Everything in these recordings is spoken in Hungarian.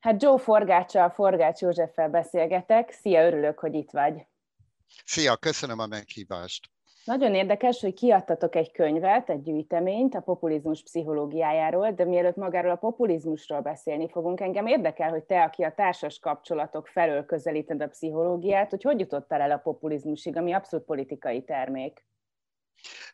Hát Joe Forgáccsal, Forgács Józseffel beszélgetek. Szia, örülök, hogy itt vagy. Szia, köszönöm a meghívást. Nagyon érdekes, hogy kiadtatok egy könyvet, egy gyűjteményt a populizmus pszichológiájáról, de mielőtt magáról a populizmusról beszélni fogunk, engem érdekel, hogy te, aki a társas kapcsolatok felől közelíted a pszichológiát, hogy hogy jutottál el a populizmusig, ami abszolút politikai termék.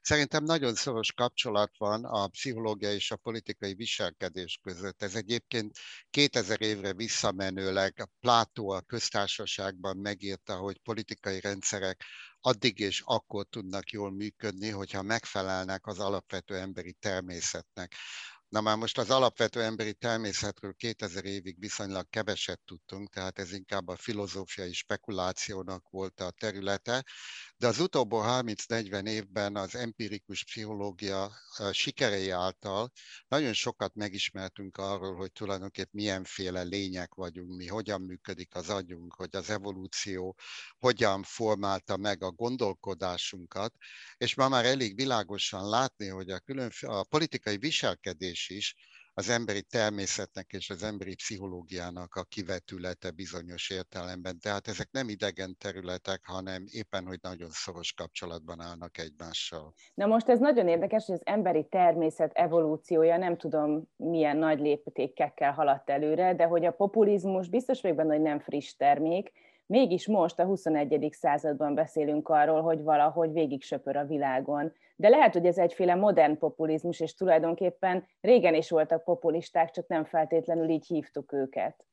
Szerintem nagyon szoros kapcsolat van a pszichológia és a politikai viselkedés között. Ez egyébként 2000 évre visszamenőleg Plátó a köztársaságban megírta, hogy politikai rendszerek addig és akkor tudnak jól működni, hogyha megfelelnek az alapvető emberi természetnek. Na már most az alapvető emberi természetről 2000 évig viszonylag keveset tudtunk, tehát ez inkább a filozófiai spekulációnak volt a területe, de az utóbbi 30-40 évben az empirikus pszichológia sikerei által nagyon sokat megismertünk arról, hogy tulajdonképpen milyenféle lények vagyunk mi, hogyan működik az agyunk, hogy az evolúció hogyan formálta meg a gondolkodásunkat, és ma már elég világosan látni, hogy a, különf- a politikai viselkedés is az emberi természetnek és az emberi pszichológiának a kivetülete bizonyos értelemben. Tehát ezek nem idegen területek, hanem éppen, hogy nagyon szoros kapcsolatban állnak egymással. Na most ez nagyon érdekes, hogy az emberi természet evolúciója nem tudom milyen nagy léptékekkel haladt előre, de hogy a populizmus biztos vagyok benne, hogy nem friss termék, Mégis most a 21. században beszélünk arról, hogy valahogy végig söpör a világon. De lehet, hogy ez egyféle modern populizmus, és tulajdonképpen régen is voltak populisták, csak nem feltétlenül így hívtuk őket.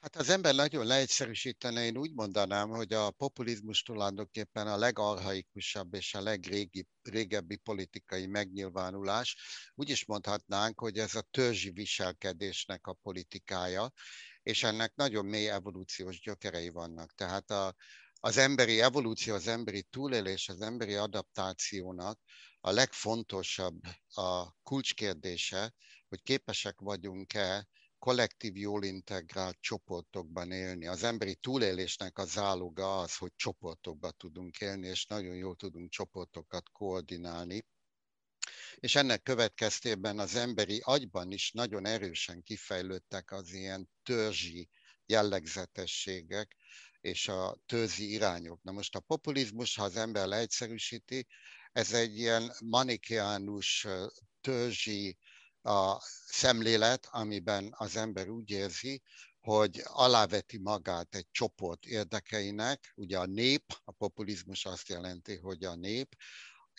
Hát az ember nagyon leegyszerűsítene, én úgy mondanám, hogy a populizmus tulajdonképpen a legarhaikusabb és a legrégebbi politikai megnyilvánulás. Úgy is mondhatnánk, hogy ez a törzsi viselkedésnek a politikája, és ennek nagyon mély evolúciós gyökerei vannak. Tehát a, az emberi evolúció, az emberi túlélés, az emberi adaptációnak a legfontosabb a kulcskérdése, hogy képesek vagyunk-e kollektív, jól integrált csoportokban élni. Az emberi túlélésnek a záloga az, hogy csoportokban tudunk élni, és nagyon jól tudunk csoportokat koordinálni és ennek következtében az emberi agyban is nagyon erősen kifejlődtek az ilyen törzsi jellegzetességek és a törzsi irányok. Na most a populizmus, ha az ember leegyszerűsíti, ez egy ilyen manikiánus törzsi a szemlélet, amiben az ember úgy érzi, hogy aláveti magát egy csoport érdekeinek, ugye a nép, a populizmus azt jelenti, hogy a nép,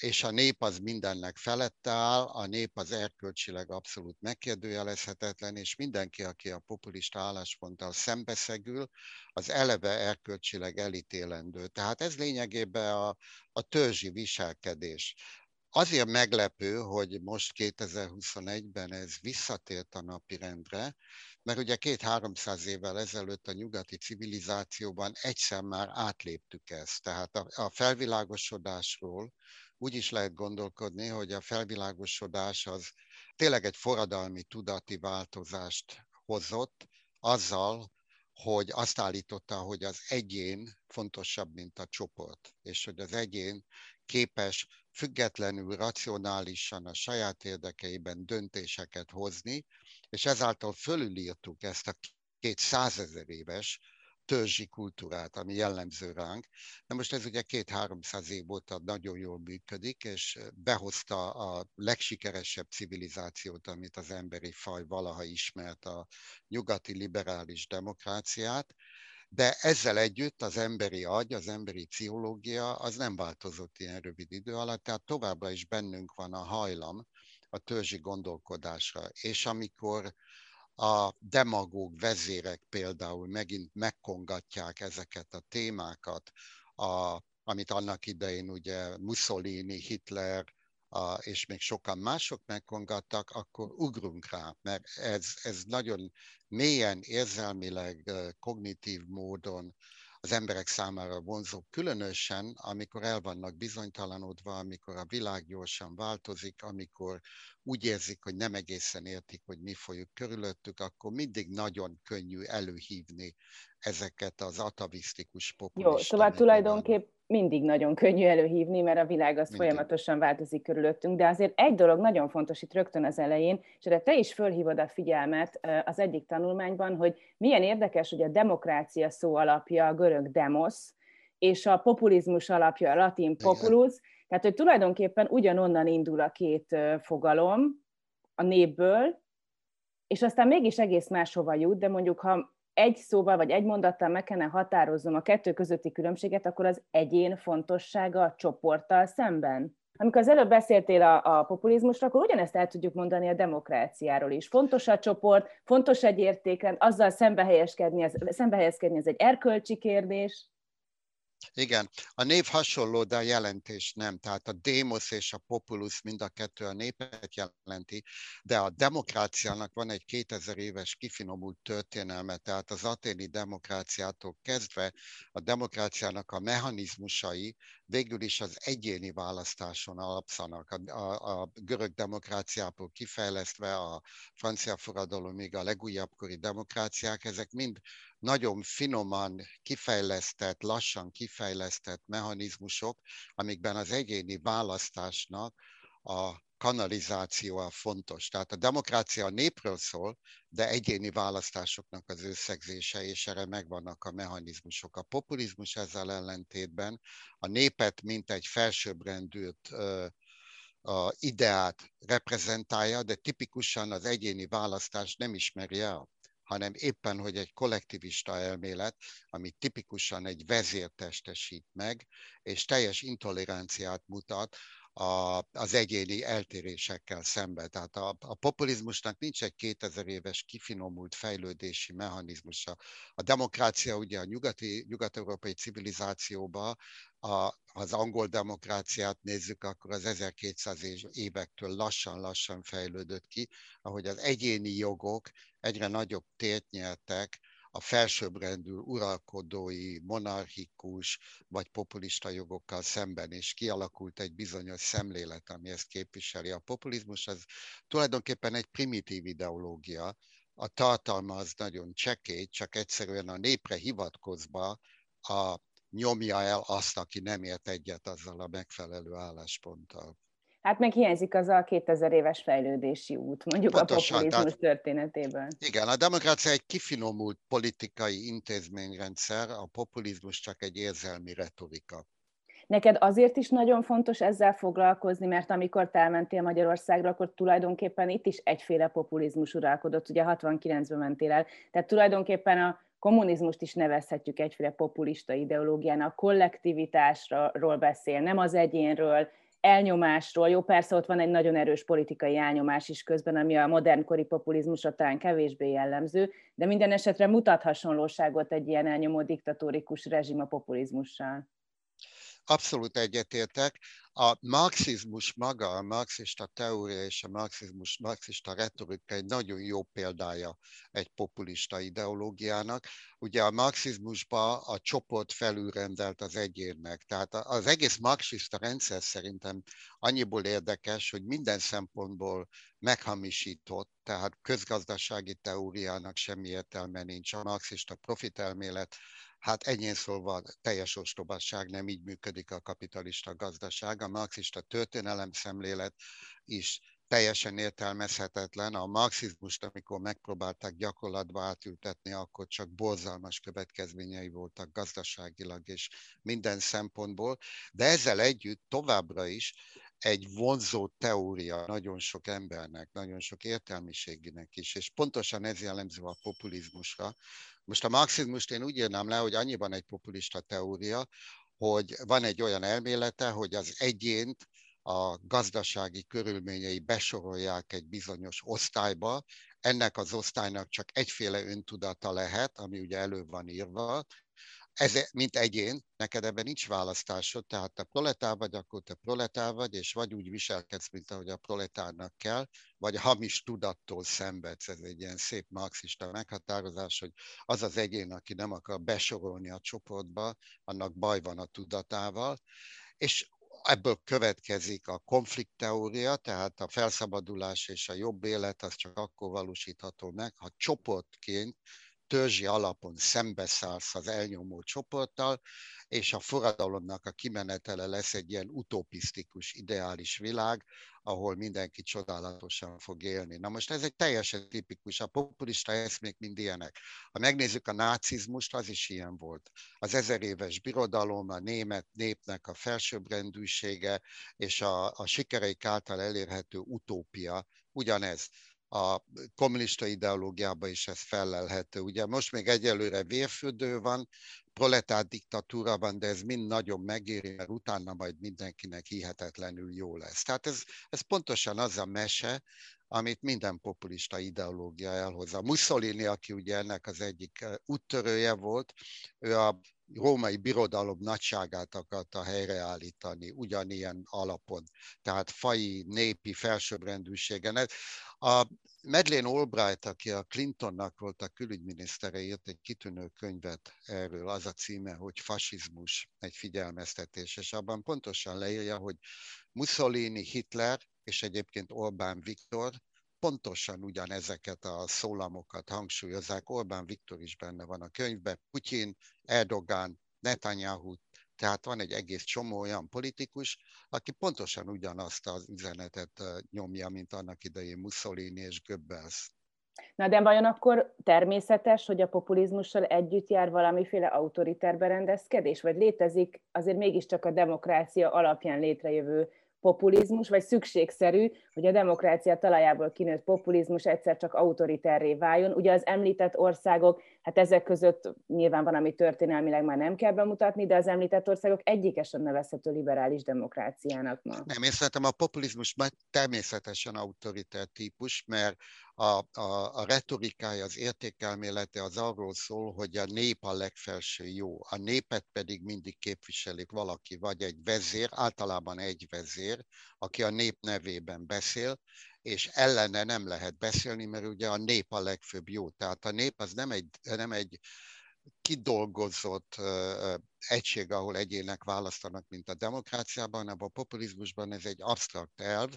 és a nép az mindennek felette áll, a nép az erkölcsileg abszolút megkérdőjelezhetetlen, és mindenki, aki a populista állásponttal szembeszegül, az eleve erkölcsileg elítélendő. Tehát ez lényegében a, a törzsi viselkedés. Azért meglepő, hogy most 2021-ben ez visszatért a napirendre, mert ugye két-háromszáz évvel ezelőtt a nyugati civilizációban egyszer már átléptük ezt. Tehát a, a felvilágosodásról úgy is lehet gondolkodni, hogy a felvilágosodás az tényleg egy forradalmi tudati változást hozott, azzal, hogy azt állította, hogy az egyén fontosabb, mint a csoport, és hogy az egyén képes függetlenül, racionálisan a saját érdekeiben döntéseket hozni, és ezáltal fölülírtuk ezt a két százezer éves törzsi kultúrát, ami jellemző ránk. Na most ez ugye két-háromszáz év óta nagyon jól működik, és behozta a legsikeresebb civilizációt, amit az emberi faj valaha ismert, a nyugati liberális demokráciát, de ezzel együtt az emberi agy, az emberi pszichológia az nem változott ilyen rövid idő alatt, tehát továbbra is bennünk van a hajlam a törzsi gondolkodásra. És amikor a demagóg vezérek például megint megkongatják ezeket a témákat, a, amit annak idején ugye Mussolini, Hitler, a, és még sokan mások megkongattak, akkor ugrunk rá, mert ez, ez nagyon mélyen, érzelmileg, kognitív módon az emberek számára vonzó, különösen, amikor el vannak bizonytalanodva, amikor a világ gyorsan változik, amikor úgy érzik, hogy nem egészen értik, hogy mi folyik körülöttük, akkor mindig nagyon könnyű előhívni ezeket az atavisztikus populista. Jó, szóval tulajdonképp, mindig nagyon könnyű előhívni, mert a világ az mindig. folyamatosan változik körülöttünk, de azért egy dolog nagyon fontos itt rögtön az elején, és erre te is fölhívod a figyelmet az egyik tanulmányban, hogy milyen érdekes, hogy a demokrácia szó alapja a görög demos, és a populizmus alapja a latin populus, Igen. tehát hogy tulajdonképpen ugyanonnan indul a két fogalom a népből, és aztán mégis egész máshova jut, de mondjuk ha egy szóval vagy egy mondattal meg kellene határoznom a kettő közötti különbséget, akkor az egyén fontossága a csoporttal szemben. Amikor az előbb beszéltél a, a populizmusról, akkor ugyanezt el tudjuk mondani a demokráciáról is. Fontos a csoport, fontos egy értékrend, azzal szembehelyezkedni, ez, szembehelyezkedni ez egy erkölcsi kérdés. Igen, a név hasonló, de a jelentés nem. Tehát a démosz és a populus mind a kettő a népet jelenti, de a demokráciának van egy 2000 éves kifinomult történelme, tehát az aténi demokráciától kezdve a demokráciának a mechanizmusai végül is az egyéni választáson alapszanak. A, a, a görög demokráciából kifejlesztve a francia forradalomig a legújabb kori demokráciák, ezek mind nagyon finoman kifejlesztett, lassan kifejlesztett mechanizmusok, amikben az egyéni választásnak a kanalizáció a fontos. Tehát a demokrácia a népről szól, de egyéni választásoknak az összegzése, és erre megvannak a mechanizmusok. A populizmus ezzel ellentétben a népet mint egy felsőbbrendült a ideát reprezentálja, de tipikusan az egyéni választás nem ismeri el hanem éppen, hogy egy kollektivista elmélet, ami tipikusan egy vezér testesít meg, és teljes intoleranciát mutat a, az egyéni eltérésekkel szemben. Tehát a, a populizmusnak nincs egy 2000 éves kifinomult fejlődési mechanizmusa. A demokrácia ugye a nyugati, nyugat-európai civilizációban a, az angol demokráciát nézzük, akkor az 1200 évektől lassan-lassan fejlődött ki, ahogy az egyéni jogok egyre nagyobb tért nyertek a felsőbbrendű uralkodói, monarchikus vagy populista jogokkal szemben, és kialakult egy bizonyos szemlélet, ami ezt képviseli. A populizmus az tulajdonképpen egy primitív ideológia, a tartalma az nagyon csekély, csak egyszerűen a népre hivatkozva a nyomja el azt, aki nem ért egyet azzal a megfelelő állásponttal. Hát meg hiányzik az a 2000 éves fejlődési út, mondjuk Pontosan, a populizmus tehát, történetében. Igen, a demokrácia egy kifinomult politikai intézményrendszer, a populizmus csak egy érzelmi retorika. Neked azért is nagyon fontos ezzel foglalkozni, mert amikor te elmentél Magyarországra, akkor tulajdonképpen itt is egyféle populizmus uralkodott, ugye 69-ben mentél el, tehát tulajdonképpen a kommunizmust is nevezhetjük egyféle populista ideológiának, kollektivitásról beszél, nem az egyénről, elnyomásról. Jó, persze ott van egy nagyon erős politikai elnyomás is közben, ami a modernkori populizmusra talán kevésbé jellemző, de minden esetre mutat hasonlóságot egy ilyen elnyomó diktatórikus rezsim a populizmussal. Abszolút egyetértek. A marxizmus maga, a marxista teória és a marxizmus, marxista retorika egy nagyon jó példája egy populista ideológiának. Ugye a marxizmusban a csoport felülrendelt az egyénnek. Tehát az egész marxista rendszer szerintem annyiból érdekes, hogy minden szempontból meghamisított, tehát közgazdasági teóriának semmi értelme nincs. A marxista profitelmélet Hát enyém szólva teljes ostobasság, nem így működik a kapitalista gazdaság. A marxista történelem szemlélet is teljesen értelmezhetetlen. A marxizmust, amikor megpróbálták gyakorlatba átültetni, akkor csak borzalmas következményei voltak gazdaságilag és minden szempontból, de ezzel együtt továbbra is egy vonzó teória nagyon sok embernek, nagyon sok értelmiséginek is, és pontosan ez jellemző a populizmusra, most a marxizmust én úgy írnám le, hogy annyiban egy populista teória, hogy van egy olyan elmélete, hogy az egyént a gazdasági körülményei besorolják egy bizonyos osztályba, ennek az osztálynak csak egyféle öntudata lehet, ami ugye elő van írva, ez, mint egyén, neked ebben nincs választásod, tehát te proletár vagy, akkor te proletár vagy, és vagy úgy viselkedsz, mint ahogy a proletárnak kell, vagy hamis tudattól szenvedsz. Ez egy ilyen szép marxista meghatározás, hogy az az egyén, aki nem akar besorolni a csoportba, annak baj van a tudatával, és ebből következik a konfliktteória, tehát a felszabadulás és a jobb élet az csak akkor valósítható meg, ha csoportként törzsi alapon szembeszállsz az elnyomó csoporttal, és a forradalomnak a kimenetele lesz egy ilyen utopisztikus, ideális világ, ahol mindenki csodálatosan fog élni. Na most ez egy teljesen tipikus, a populista eszmék mind ilyenek. Ha megnézzük a nácizmust, az is ilyen volt. Az ezer éves birodalom, a német népnek a felsőbbrendűsége és a, a sikereik által elérhető utópia ugyanez a kommunista ideológiában is ez felelhető. Ugye most még egyelőre vérfürdő van, proletár diktatúra van, de ez mind nagyon megéri, mert utána majd mindenkinek hihetetlenül jó lesz. Tehát ez, ez pontosan az a mese, amit minden populista ideológia elhozza. Mussolini, aki ugye ennek az egyik eh, úttörője volt, ő a római birodalom nagyságát akarta helyreállítani ugyanilyen alapon, tehát fai, népi felsőbbrendűségen. A Madeleine Albright, aki a Clintonnak volt a külügyminisztere, írt egy kitűnő könyvet erről, az a címe, hogy fasizmus, egy figyelmeztetés, és abban pontosan leírja, hogy Mussolini, Hitler és egyébként Orbán Viktor pontosan ugyanezeket a szólamokat hangsúlyozzák. Orbán Viktor is benne van a könyvben, Putyin, Erdogan, Netanyahu, tehát van egy egész csomó olyan politikus, aki pontosan ugyanazt az üzenetet nyomja, mint annak idején Mussolini és Goebbels. Na de vajon akkor természetes, hogy a populizmussal együtt jár valamiféle autoriter berendezkedés, vagy létezik azért mégiscsak a demokrácia alapján létrejövő populizmus, vagy szükségszerű, hogy a demokrácia talajából kinőtt populizmus egyszer csak autoritárré váljon. Ugye az említett országok, hát ezek között nyilván van, ami történelmileg már nem kell bemutatni, de az említett országok egyike sem nevezhető liberális demokráciának ma. Nem, én szerintem a populizmus természetesen autoritár típus, mert a, a, a retorikája, az értékelmélete az arról szól, hogy a nép a legfelső jó. A népet pedig mindig képviselik valaki, vagy egy vezér, általában egy vezér, aki a nép nevében beszél, és ellene nem lehet beszélni, mert ugye a nép a legfőbb jó. Tehát a nép az nem egy, nem egy kidolgozott egység, ahol egyének választanak, mint a demokráciában, hanem a populizmusban ez egy absztrakt elv,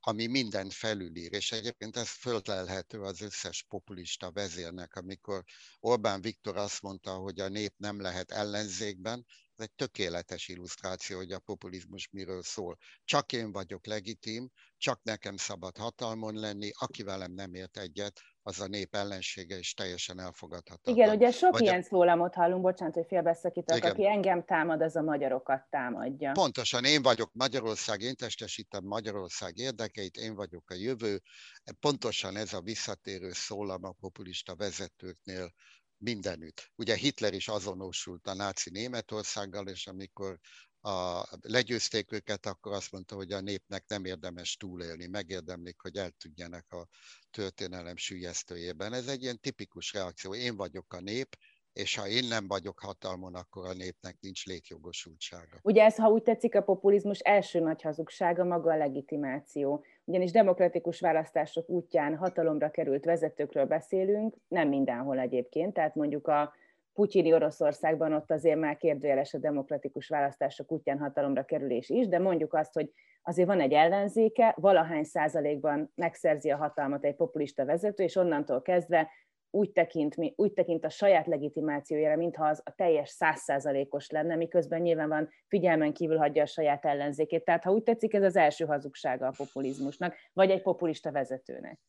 ami minden felülír, és egyébként ez föltelhető az összes populista vezérnek, amikor Orbán Viktor azt mondta, hogy a nép nem lehet ellenzékben, ez egy tökéletes illusztráció, hogy a populizmus miről szól. Csak én vagyok legitim, csak nekem szabad hatalmon lenni, aki velem nem ért egyet, az a nép ellensége, és teljesen elfogadhatatlan. Igen, ugye sok Vagy ilyen a... szólamot hallunk, bocsánat, hogy félbeszakítok, aki engem támad, az a magyarokat támadja. Pontosan, én vagyok Magyarország, én testesítem Magyarország érdekeit, én vagyok a jövő. Pontosan ez a visszatérő szólam a populista vezetőknél mindenütt. Ugye Hitler is azonosult a náci Németországgal, és amikor a, legyőzték őket, akkor azt mondta, hogy a népnek nem érdemes túlélni, megérdemlik, hogy eltűnjenek a történelem sülyeztőjében. Ez egy ilyen tipikus reakció. Én vagyok a nép, és ha én nem vagyok hatalmon, akkor a népnek nincs létjogosultsága. Ugye ez, ha úgy tetszik, a populizmus első nagy hazugsága maga a legitimáció. Ugyanis demokratikus választások útján hatalomra került vezetőkről beszélünk, nem mindenhol egyébként, tehát mondjuk a putyini Oroszországban ott azért már kérdőjeles a demokratikus választások útján hatalomra kerülés is, de mondjuk azt, hogy azért van egy ellenzéke, valahány százalékban megszerzi a hatalmat egy populista vezető, és onnantól kezdve úgy tekint, úgy tekint a saját legitimációjára, mintha az a teljes százszázalékos lenne, miközben nyilván van figyelmen kívül hagyja a saját ellenzékét. Tehát ha úgy tetszik, ez az első hazugsága a populizmusnak, vagy egy populista vezetőnek.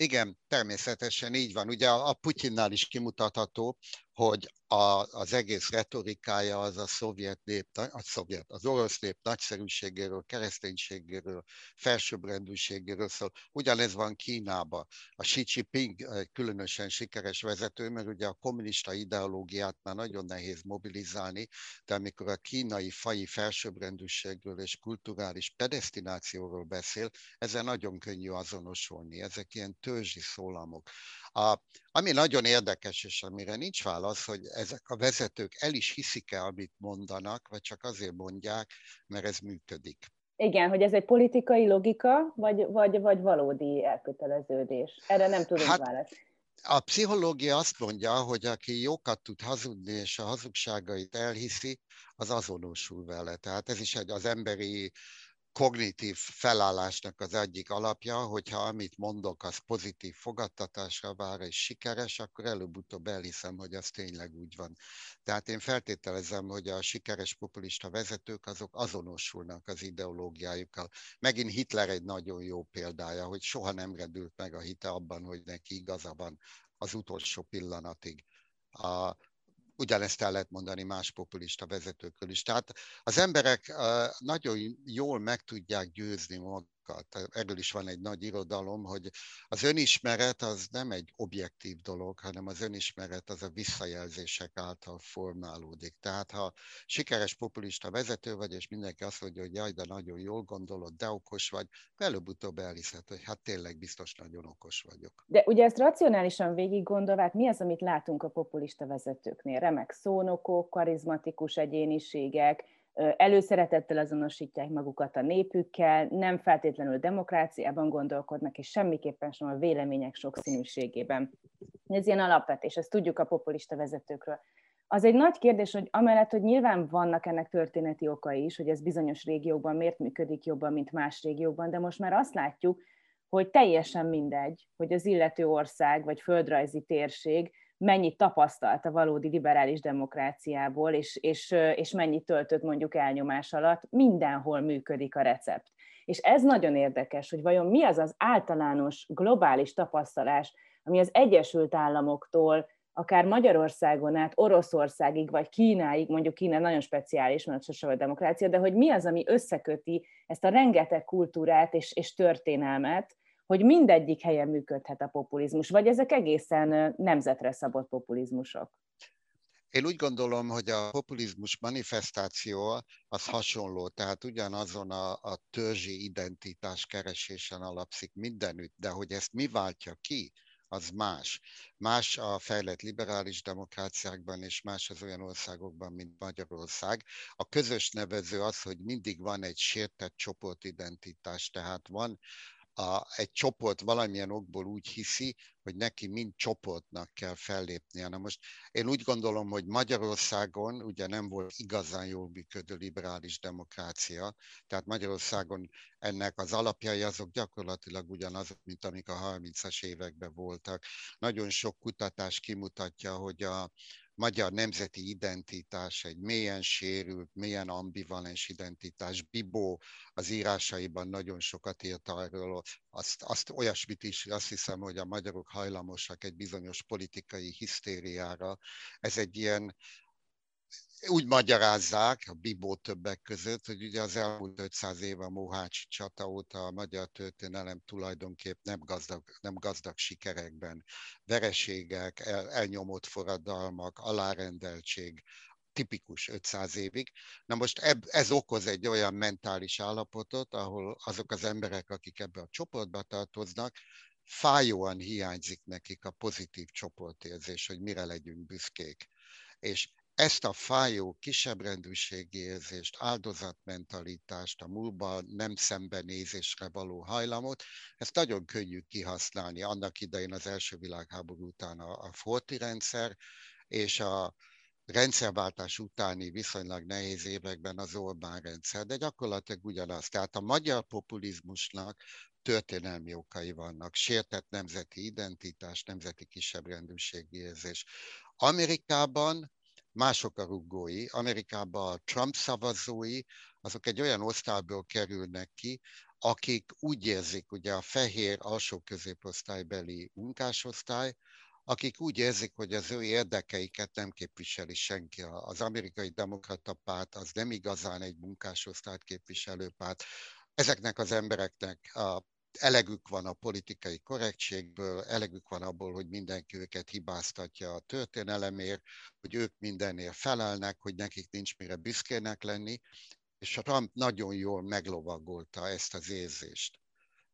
Igen, természetesen így van. Ugye a Putyinnál is kimutatható, hogy a, az egész retorikája az a szovjet nép, a szovjet, az orosz nép nagyszerűségéről, kereszténységéről, felsőbbrendűségéről szól. Ugyanez van Kínában. A Xi Jinping különösen sikeres vezető, mert ugye a kommunista ideológiát már nagyon nehéz mobilizálni, de amikor a kínai fai felsőbbrendűségről és kulturális pedestinációról beszél, ezzel nagyon könnyű azonosulni. Ezek ilyen törzsi szólamok. A, ami nagyon érdekes, és amire nincs válasz, hogy ezek a vezetők el is hiszik-e, amit mondanak, vagy csak azért mondják, mert ez működik. Igen, hogy ez egy politikai logika, vagy, vagy, vagy valódi elköteleződés. Erre nem tudunk hát, választ. A pszichológia azt mondja, hogy aki jókat tud hazudni, és a hazugságait elhiszi, az azonosul vele. Tehát ez is egy az emberi kognitív felállásnak az egyik alapja, hogyha amit mondok, az pozitív fogadtatásra vár és sikeres, akkor előbb-utóbb elhiszem, hogy az tényleg úgy van. Tehát én feltételezem, hogy a sikeres populista vezetők azok azonosulnak az ideológiájukkal. Megint Hitler egy nagyon jó példája, hogy soha nem redült meg a hite abban, hogy neki igaza van az utolsó pillanatig. A, ugyanezt el lehet mondani más populista vezetőkről is. Tehát az emberek nagyon jól meg tudják győzni magukat. Erről is van egy nagy irodalom, hogy az önismeret az nem egy objektív dolog, hanem az önismeret az a visszajelzések által formálódik. Tehát ha sikeres populista vezető vagy, és mindenki azt mondja, hogy jaj, de nagyon jól gondolod, de okos vagy, előbb-utóbb elhiszed, hogy hát tényleg biztos nagyon okos vagyok. De ugye ezt racionálisan végig gondolva, hát mi az, amit látunk a populista vezetőknél? Remek szónokok, karizmatikus egyéniségek, előszeretettel azonosítják magukat a népükkel, nem feltétlenül demokráciában gondolkodnak, és semmiképpen sem a vélemények sokszínűségében. Ez ilyen alapvetés, ezt tudjuk a populista vezetőkről. Az egy nagy kérdés, hogy amellett, hogy nyilván vannak ennek történeti okai is, hogy ez bizonyos régiókban miért működik jobban, mint más régiókban, de most már azt látjuk, hogy teljesen mindegy, hogy az illető ország vagy földrajzi térség mennyit tapasztalt a valódi liberális demokráciából, és, és, és mennyit töltött mondjuk elnyomás alatt, mindenhol működik a recept. És ez nagyon érdekes, hogy vajon mi az az általános globális tapasztalás, ami az Egyesült Államoktól, akár Magyarországon át Oroszországig, vagy Kínáig, mondjuk Kína nagyon speciális, mert sose volt demokrácia, de hogy mi az, ami összeköti ezt a rengeteg kultúrát és, és történelmet, hogy mindegyik helyen működhet a populizmus, vagy ezek egészen nemzetre szabott populizmusok? Én úgy gondolom, hogy a populizmus manifestáció az hasonló, tehát ugyanazon a, a törzsi identitás keresésen alapszik mindenütt, de hogy ezt mi váltja ki, az más. Más a fejlett liberális demokráciákban, és más az olyan országokban, mint Magyarország. A közös nevező az, hogy mindig van egy sértett csoportidentitás, tehát van a, egy csoport valamilyen okból úgy hiszi, hogy neki mind csoportnak kell fellépnie. Na most én úgy gondolom, hogy Magyarországon ugye nem volt igazán jól működő liberális demokrácia, tehát Magyarországon ennek az alapjai azok gyakorlatilag ugyanazok, mint amik a 30-as években voltak. Nagyon sok kutatás kimutatja, hogy a, magyar nemzeti identitás egy mélyen sérült, mélyen ambivalens identitás. Bibó az írásaiban nagyon sokat írt arról, azt, azt olyasmit is, azt hiszem, hogy a magyarok hajlamosak egy bizonyos politikai hisztériára. Ez egy ilyen úgy magyarázzák, a Bibó többek között, hogy ugye az elmúlt 500 év a Mohácsi csata óta a magyar történelem tulajdonképp nem gazdag, nem gazdag sikerekben, vereségek, el, elnyomott forradalmak, alárendeltség, tipikus 500 évig. Na most eb, ez okoz egy olyan mentális állapotot, ahol azok az emberek, akik ebbe a csoportba tartoznak, fájóan hiányzik nekik a pozitív csoportérzés, hogy mire legyünk büszkék. És ezt a fájó kisebbrendűségi érzést, áldozatmentalitást, a múltban nem szembenézésre való hajlamot, ezt nagyon könnyű kihasználni. Annak idején az első világháború után a, a Forti rendszer, és a rendszerváltás utáni viszonylag nehéz években az Orbán rendszer, de gyakorlatilag ugyanaz. Tehát a magyar populizmusnak történelmi okai vannak, sértett nemzeti identitás, nemzeti kisebbrendűségi érzés. Amerikában mások a rugói. Amerikában a Trump szavazói, azok egy olyan osztályból kerülnek ki, akik úgy érzik, ugye a fehér alsó középosztálybeli munkásosztály, akik úgy érzik, hogy az ő érdekeiket nem képviseli senki. Az amerikai demokrata párt az nem igazán egy munkásosztályt képviselő párt. Ezeknek az embereknek a elegük van a politikai korrektségből, elegük van abból, hogy mindenki őket hibáztatja a történelemért, hogy ők mindenért felelnek, hogy nekik nincs mire büszkének lenni, és a Trump nagyon jól meglovagolta ezt az érzést.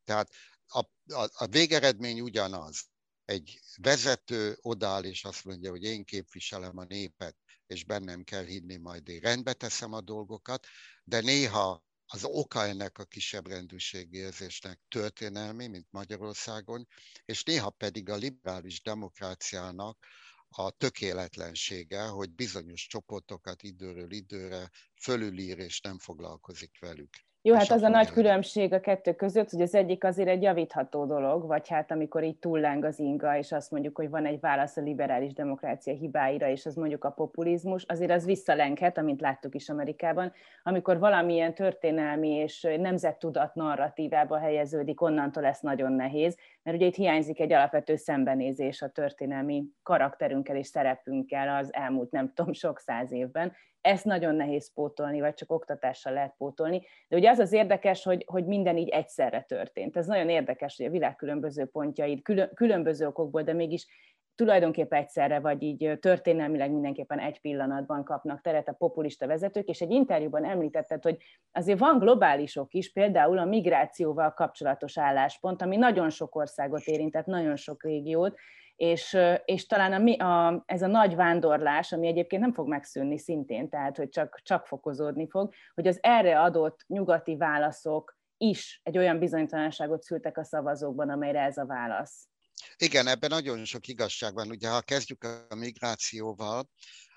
Tehát a, a, a végeredmény ugyanaz. Egy vezető odáll és azt mondja, hogy én képviselem a népet, és bennem kell hinni, majd én rendbe teszem a dolgokat, de néha az oka ennek a kisebb rendőrségérzésnek történelmi, mint Magyarországon, és néha pedig a liberális demokráciának a tökéletlensége, hogy bizonyos csoportokat időről időre fölülír és nem foglalkozik velük. Jó, hát az a nagy különbség a kettő között, hogy az egyik azért egy javítható dolog, vagy hát amikor így túlláng az inga, és azt mondjuk, hogy van egy válasz a liberális demokrácia hibáira, és az mondjuk a populizmus, azért az visszalenkhet, amint láttuk is Amerikában, amikor valamilyen történelmi és nemzettudat narratívába helyeződik, onnantól lesz nagyon nehéz, mert ugye itt hiányzik egy alapvető szembenézés a történelmi karakterünkkel és szerepünkkel az elmúlt nem tudom sok száz évben, ezt nagyon nehéz pótolni, vagy csak oktatással lehet pótolni. De ugye az az érdekes, hogy, hogy minden így egyszerre történt. Ez nagyon érdekes, hogy a világ különböző pontjaid, külön, különböző okokból, de mégis tulajdonképpen egyszerre, vagy így történelmileg mindenképpen egy pillanatban kapnak teret a populista vezetők, és egy interjúban említetted, hogy azért van globálisok is, például a migrációval kapcsolatos álláspont, ami nagyon sok országot érintett, nagyon sok régiót, és, és talán a, a, ez a nagy vándorlás, ami egyébként nem fog megszűnni szintén, tehát hogy csak, csak fokozódni fog, hogy az erre adott nyugati válaszok is egy olyan bizonytalanságot szültek a szavazókban, amelyre ez a válasz. Igen, ebben nagyon sok igazság van. Ugye, ha kezdjük a migrációval,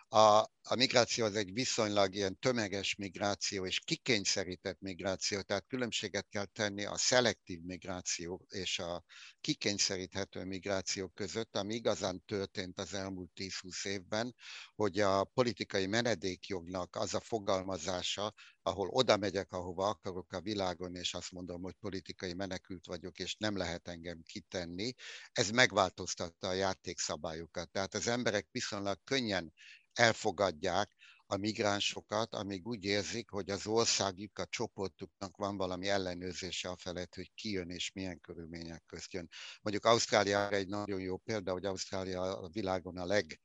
a, a migráció az egy viszonylag ilyen tömeges migráció és kikényszerített migráció, tehát különbséget kell tenni a szelektív migráció és a kikényszeríthető migráció között, ami igazán történt az elmúlt 10-20 évben, hogy a politikai menedékjognak az a fogalmazása, ahol oda megyek, ahova akarok a világon, és azt mondom, hogy politikai menekült vagyok, és nem lehet engem kitenni, ez megváltoztatta a játékszabályokat. Tehát az emberek viszonylag könnyen elfogadják a migránsokat, amíg úgy érzik, hogy az országjuk, a csoportuknak van valami ellenőrzése a felett, hogy ki jön és milyen körülmények közt jön. Mondjuk Ausztráliára egy nagyon jó példa, hogy Ausztrália a világon a leg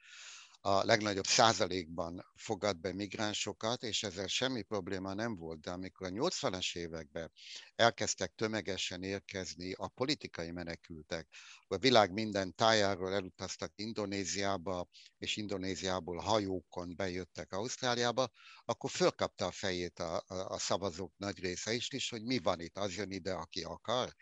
a legnagyobb százalékban fogad be migránsokat, és ezzel semmi probléma nem volt, de amikor a 80-as években elkezdtek tömegesen érkezni a politikai menekültek, a világ minden tájáról elutaztak Indonéziába, és Indonéziából hajókon bejöttek Ausztráliába, akkor fölkapta a fejét a, a, a szavazók nagy része is, is, hogy mi van itt, az jön ide, aki akar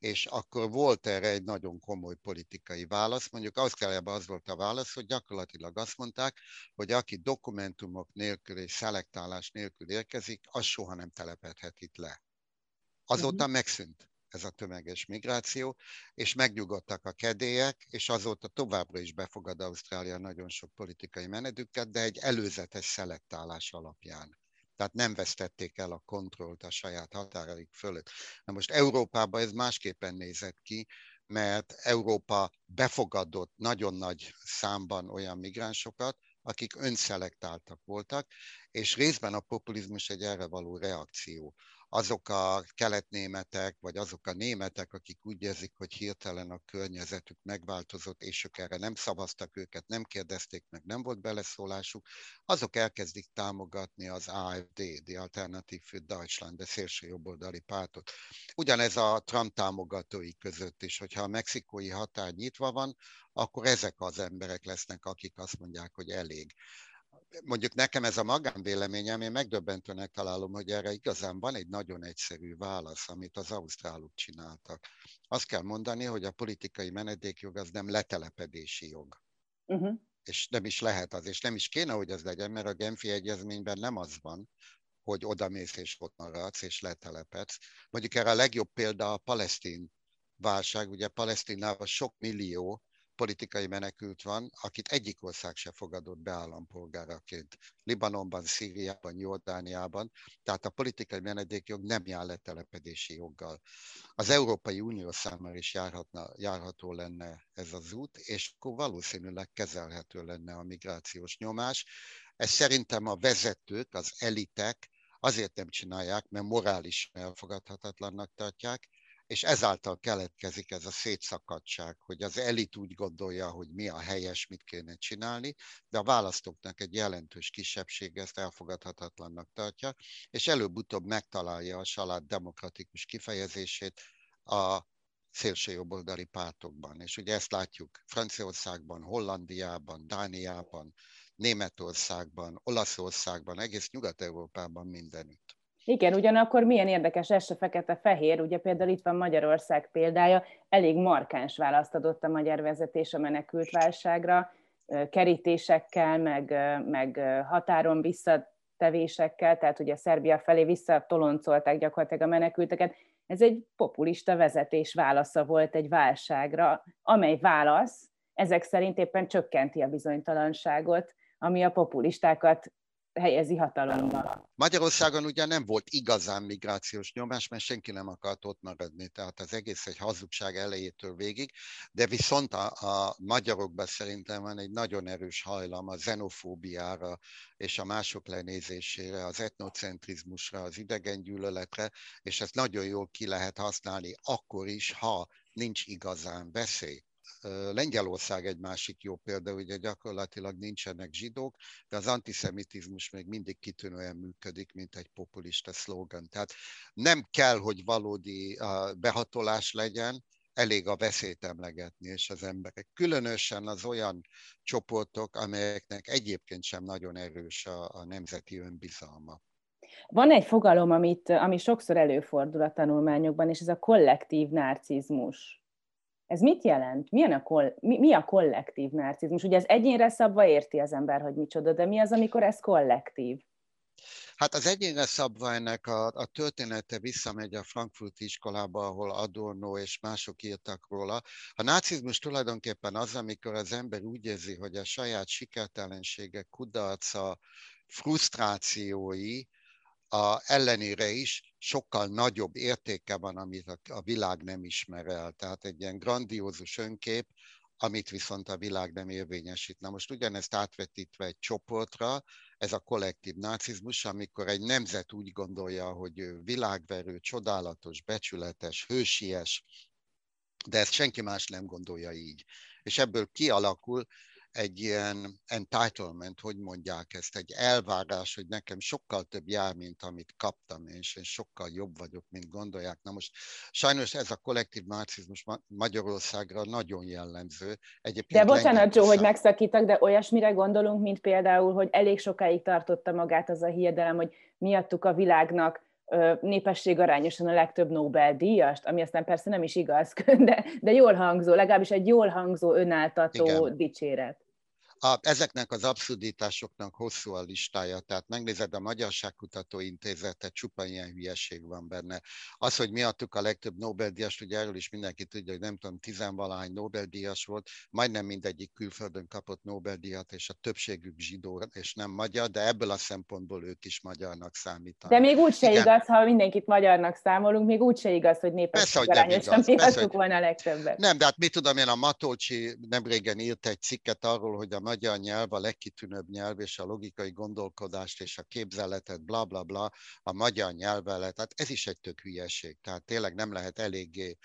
és akkor volt erre egy nagyon komoly politikai válasz. Mondjuk Ausztráliában az volt a válasz, hogy gyakorlatilag azt mondták, hogy aki dokumentumok nélkül és szelektálás nélkül érkezik, az soha nem telepedhet itt le. Azóta uh-huh. megszűnt ez a tömeges migráció, és megnyugodtak a kedélyek, és azóta továbbra is befogad Ausztrália nagyon sok politikai menedüket, de egy előzetes szelektálás alapján tehát nem vesztették el a kontrollt a saját határaik fölött. Na most Európában ez másképpen nézett ki, mert Európa befogadott nagyon nagy számban olyan migránsokat, akik önszelektáltak voltak, és részben a populizmus egy erre való reakció azok a keletnémetek, vagy azok a németek, akik úgy érzik, hogy hirtelen a környezetük megváltozott, és ők erre nem szavaztak őket, nem kérdezték meg, nem volt beleszólásuk, azok elkezdik támogatni az AfD, the Alternative für Deutschland, de szélső jobboldali pártot. Ugyanez a Trump támogatói között is, hogyha a mexikói határ nyitva van, akkor ezek az emberek lesznek, akik azt mondják, hogy elég mondjuk nekem ez a magánvéleményem, én megdöbbentőnek találom, hogy erre igazán van egy nagyon egyszerű válasz, amit az ausztrálok csináltak. Azt kell mondani, hogy a politikai menedékjog az nem letelepedési jog. Uh-huh. És nem is lehet az, és nem is kéne, hogy az legyen, mert a Genfi Egyezményben nem az van, hogy odamész és ott maradsz, és letelepedsz. Mondjuk erre a legjobb példa a palesztin válság, ugye Palesztinában sok millió politikai menekült van, akit egyik ország se fogadott be állampolgáraként. Libanonban, Szíriában, Jordániában, tehát a politikai menedékjog nem jár letelepedési joggal. Az Európai Unió számára is járhatna, járható lenne ez az út, és akkor valószínűleg kezelhető lenne a migrációs nyomás. Ez szerintem a vezetők, az elitek azért nem csinálják, mert morális elfogadhatatlannak tartják, és ezáltal keletkezik ez a szétszakadság, hogy az elit úgy gondolja, hogy mi a helyes, mit kéne csinálni, de a választóknak egy jelentős kisebbség ezt elfogadhatatlannak tartja, és előbb-utóbb megtalálja a salád demokratikus kifejezését a szélsőjobboldali pártokban. És ugye ezt látjuk Franciaországban, Hollandiában, Dániában, Németországban, Olaszországban, egész Nyugat-Európában mindenütt. Igen, ugyanakkor milyen érdekes, ez se fekete-fehér, ugye például itt van Magyarország példája, elég markáns választ adott a magyar vezetés a menekült válságra, kerítésekkel, meg, meg határon vissza tevésekkel, tehát ugye Szerbia felé visszatoloncolták gyakorlatilag a menekülteket. Ez egy populista vezetés válasza volt egy válságra, amely válasz ezek szerint éppen csökkenti a bizonytalanságot, ami a populistákat helyezi hatalomba. Magyarországon ugye nem volt igazán migrációs nyomás, mert senki nem akart ott maradni, tehát az egész egy hazugság elejétől végig, de viszont a, a magyarokban szerintem van egy nagyon erős hajlam a xenofóbiára és a mások lenézésére, az etnocentrizmusra, az idegengyűlöletre, és ezt nagyon jól ki lehet használni akkor is, ha nincs igazán veszély. Lengyelország egy másik jó példa, ugye gyakorlatilag nincsenek zsidók, de az antiszemitizmus még mindig kitűnően működik, mint egy populista szlogan. Tehát nem kell, hogy valódi behatolás legyen, elég a veszélyt emlegetni, és az emberek, különösen az olyan csoportok, amelyeknek egyébként sem nagyon erős a, a nemzeti önbizalma. Van egy fogalom, amit, ami sokszor előfordul a tanulmányokban, és ez a kollektív narcizmus. Ez mit jelent? Milyen a koll- mi, mi a kollektív narcizmus? Ugye ez egyénre szabva érti az ember, hogy micsoda, de mi az, amikor ez kollektív? Hát az egyénre szabva ennek a, a története visszamegy a frankfurti iskolába, ahol Adorno és mások írtak róla. A nácizmus tulajdonképpen az, amikor az ember úgy érzi, hogy a saját sikertelensége, kudarca, frusztrációi a ellenére is sokkal nagyobb értéke van, amit a, világ nem ismer el. Tehát egy ilyen grandiózus önkép, amit viszont a világ nem érvényesít. Na most ugyanezt átvetítve egy csoportra, ez a kollektív nácizmus, amikor egy nemzet úgy gondolja, hogy világverő, csodálatos, becsületes, hősies, de ezt senki más nem gondolja így. És ebből kialakul egy ilyen entitlement, hogy mondják ezt, egy elvárás, hogy nekem sokkal több jár, mint amit kaptam, és én sokkal jobb vagyok, mint gondolják. Na most sajnos ez a kollektív narcizmus Magyarországra nagyon jellemző. Egyébként de bocsánat, Joe, hogy megszakítak, de olyasmire gondolunk, mint például, hogy elég sokáig tartotta magát az a hiedelem, hogy miattuk a világnak népesség arányosan a legtöbb Nobel-díjast, ami aztán persze nem is igaz, de, de jól hangzó, legalábbis egy jól hangzó önáltató Igen. dicséret a, ezeknek az abszurditásoknak hosszú a listája, tehát megnézed a Magyarságkutató Intézetet, csupa ilyen hülyeség van benne. Az, hogy miattuk a legtöbb Nobel-díjas, ugye erről is mindenki tudja, hogy nem tudom, tizenvalahány Nobel-díjas volt, majdnem mindegyik külföldön kapott Nobel-díjat, és a többségük zsidó és nem magyar, de ebből a szempontból ők is magyarnak számítanak. De még úgy se Igen. igaz, ha mindenkit magyarnak számolunk, még úgy se igaz, hogy népesség arányosan miattuk volna a legtöbbet. Nem, de hát mit tudom én, a Matolcsi nemrégen írt egy cikket arról, hogy a magyar nyelv a legkitűnőbb nyelv, és a logikai gondolkodást és a képzeletet, bla bla bla, a magyar nyelvvel. Tehát ez is egy tök hülyeség. Tehát tényleg nem lehet eléggé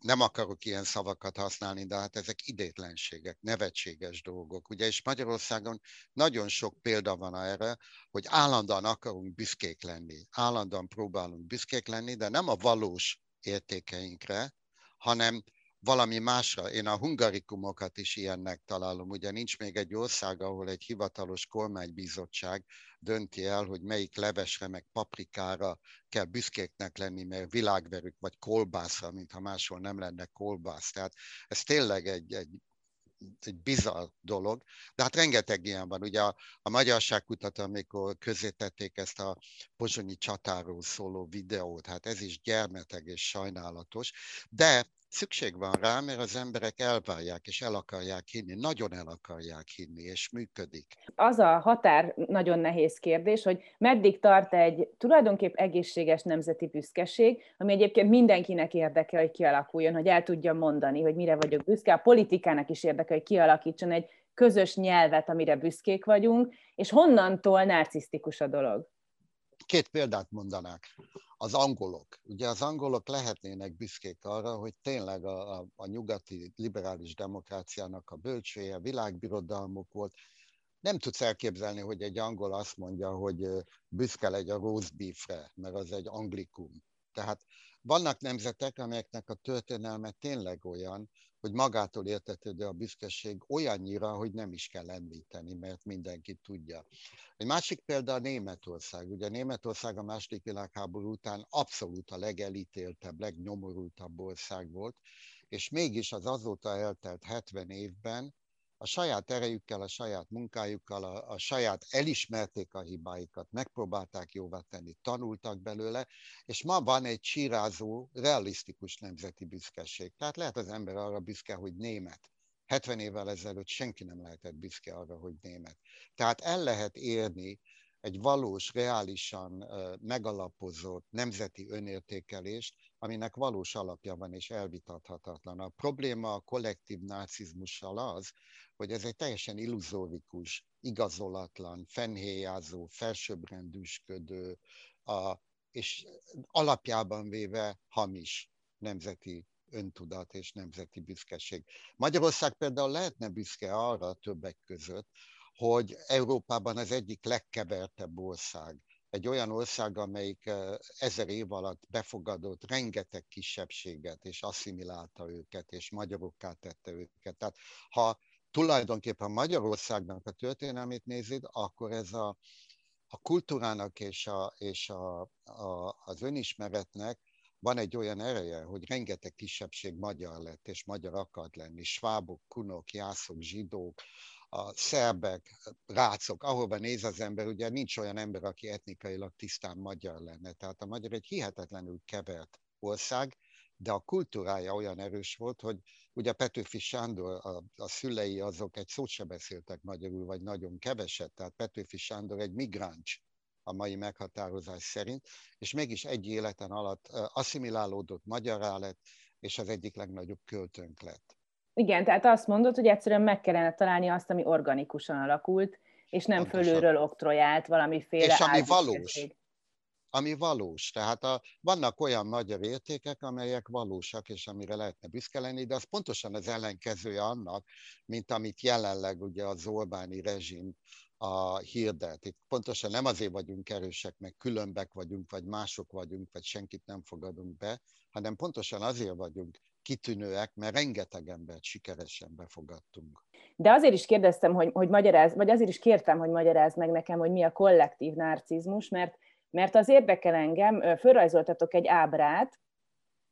nem akarok ilyen szavakat használni, de hát ezek idétlenségek, nevetséges dolgok. Ugye, és Magyarországon nagyon sok példa van erre, hogy állandóan akarunk büszkék lenni, állandóan próbálunk büszkék lenni, de nem a valós értékeinkre, hanem valami másra. Én a hungarikumokat is ilyennek találom. Ugye nincs még egy ország, ahol egy hivatalos kormánybizottság dönti el, hogy melyik levesre, meg paprikára kell büszkéknek lenni, mert világverük, vagy kolbászra, mintha máshol nem lenne kolbász. Tehát ez tényleg egy, egy egy bizarr dolog, de hát rengeteg ilyen van. Ugye a, a magyarságkutató, amikor közétették ezt a pozsonyi csatáról szóló videót, hát ez is gyermeteg és sajnálatos, de szükség van rá, mert az emberek elvárják és el akarják hinni, nagyon el akarják hinni, és működik. Az a határ nagyon nehéz kérdés, hogy meddig tart egy tulajdonképp egészséges nemzeti büszkeség, ami egyébként mindenkinek érdeke, hogy kialakuljon, hogy el tudja mondani, hogy mire vagyok büszke, a politikának is érdeke, hogy kialakítson egy közös nyelvet, amire büszkék vagyunk, és honnantól narcisztikus a dolog? Két példát mondanák az angolok. Ugye az angolok lehetnének büszkék arra, hogy tényleg a, a, a nyugati liberális demokráciának a bölcsője, világbirodalmuk volt. Nem tudsz elképzelni, hogy egy angol azt mondja, hogy büszke legy a roast beefre, mert az egy anglikum. Tehát vannak nemzetek, amelyeknek a történelme tényleg olyan, hogy magától értetődő a büszkeség olyannyira, hogy nem is kell említeni, mert mindenki tudja. Egy másik példa a Németország. Ugye Németország a második világháború után abszolút a legelítéltebb, legnyomorultabb ország volt, és mégis az azóta eltelt 70 évben a saját erejükkel, a saját munkájukkal, a, a saját elismerték a hibáikat, megpróbálták jóvá tenni, tanultak belőle, és ma van egy csírázó, realisztikus nemzeti büszkeség. Tehát lehet az ember arra büszke, hogy német. 70 évvel ezelőtt senki nem lehetett büszke arra, hogy német. Tehát el lehet érni egy valós, reálisan megalapozott nemzeti önértékelést, aminek valós alapja van és elvitathatatlan. A probléma a kollektív nácizmussal az, hogy ez egy teljesen illuzórikus, igazolatlan, fennhéjázó, felsőbbrendűsködő, a, és alapjában véve hamis nemzeti öntudat és nemzeti büszkeség. Magyarország például lehetne büszke arra többek között, hogy Európában az egyik legkevertebb ország. Egy olyan ország, amelyik ezer év alatt befogadott rengeteg kisebbséget, és asszimilálta őket, és magyarokká tette őket. Tehát ha tulajdonképpen Magyarországnak a történelmét nézed, akkor ez a, a kultúrának és, a, és a, a, az önismeretnek van egy olyan ereje, hogy rengeteg kisebbség magyar lett, és magyar akart lenni. Svábok, kunok, jászok, zsidók, a szerbek, rácok, ahova néz az ember, ugye nincs olyan ember, aki etnikailag tisztán magyar lenne. Tehát a magyar egy hihetetlenül kevert ország, de a kultúrája olyan erős volt, hogy ugye Petőfi Sándor, a, a szülei azok egy szót se beszéltek magyarul, vagy nagyon keveset, tehát Petőfi Sándor egy migráns a mai meghatározás szerint, és mégis egy életen alatt asszimilálódott, magyará lett, és az egyik legnagyobb költőnk lett. Igen, tehát azt mondod, hogy egyszerűen meg kellene találni azt, ami organikusan alakult, és nem Pontosan. fölülről oktrojált valamiféle És ami valós. Ami valós. Tehát a, vannak olyan magyar értékek, amelyek valósak, és amire lehetne büszke lenni, de az pontosan az ellenkezője annak, mint amit jelenleg ugye az Orbáni rezsim a hirdet. Itt pontosan nem azért vagyunk erősek, meg különbek vagyunk, vagy mások vagyunk, vagy senkit nem fogadunk be, hanem pontosan azért vagyunk kitűnőek, mert rengeteg embert sikeresen befogadtunk. De azért is kérdeztem, hogy, hogy magyaráz, vagy azért is kértem, hogy magyaráz meg nekem, hogy mi a kollektív narcizmus, mert, mert az érdekel engem, fölrajzoltatok egy ábrát,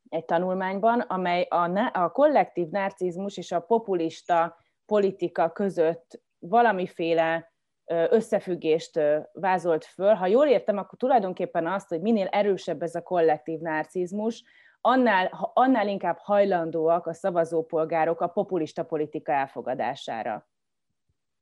egy tanulmányban, amely a, a kollektív narcizmus és a populista politika között valamiféle összefüggést vázolt föl. Ha jól értem, akkor tulajdonképpen azt, hogy minél erősebb ez a kollektív narcizmus, annál, annál inkább hajlandóak a szavazópolgárok a populista politika elfogadására.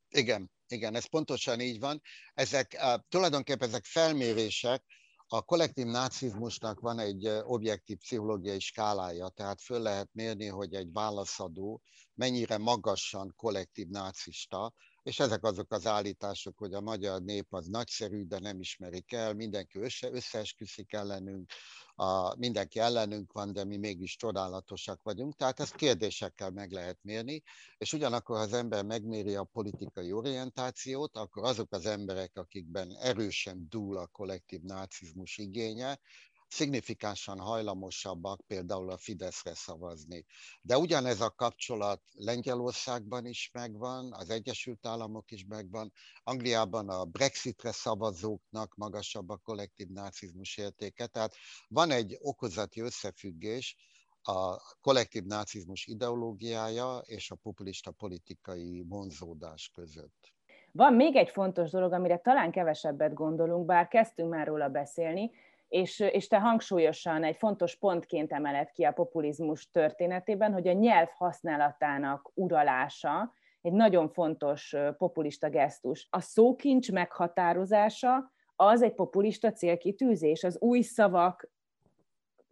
Igen, igen, ez pontosan így van. Ezek tulajdonképpen ezek felmérések, a kollektív nácizmusnak van egy objektív pszichológiai skálája, tehát föl lehet mérni, hogy egy válaszadó mennyire magasan kollektív nácista, és ezek azok az állítások, hogy a magyar nép az nagyszerű, de nem ismerik el, mindenki össze, összeesküszik ellenünk, a, mindenki ellenünk van, de mi mégis csodálatosak vagyunk. Tehát ezt kérdésekkel meg lehet mérni, és ugyanakkor, ha az ember megméri a politikai orientációt, akkor azok az emberek, akikben erősen dúl a kollektív nácizmus igénye, szignifikánsan hajlamosabbak például a Fideszre szavazni. De ugyanez a kapcsolat Lengyelországban is megvan, az Egyesült Államok is megvan, Angliában a Brexitre szavazóknak magasabb a kollektív nácizmus értéke, tehát van egy okozati összefüggés, a kollektív nácizmus ideológiája és a populista politikai vonzódás között. Van még egy fontos dolog, amire talán kevesebbet gondolunk, bár kezdtünk már róla beszélni, és, és te hangsúlyosan egy fontos pontként emeled ki a populizmus történetében, hogy a nyelv használatának uralása egy nagyon fontos populista gesztus. A szókincs meghatározása az egy populista célkitűzés, az új szavak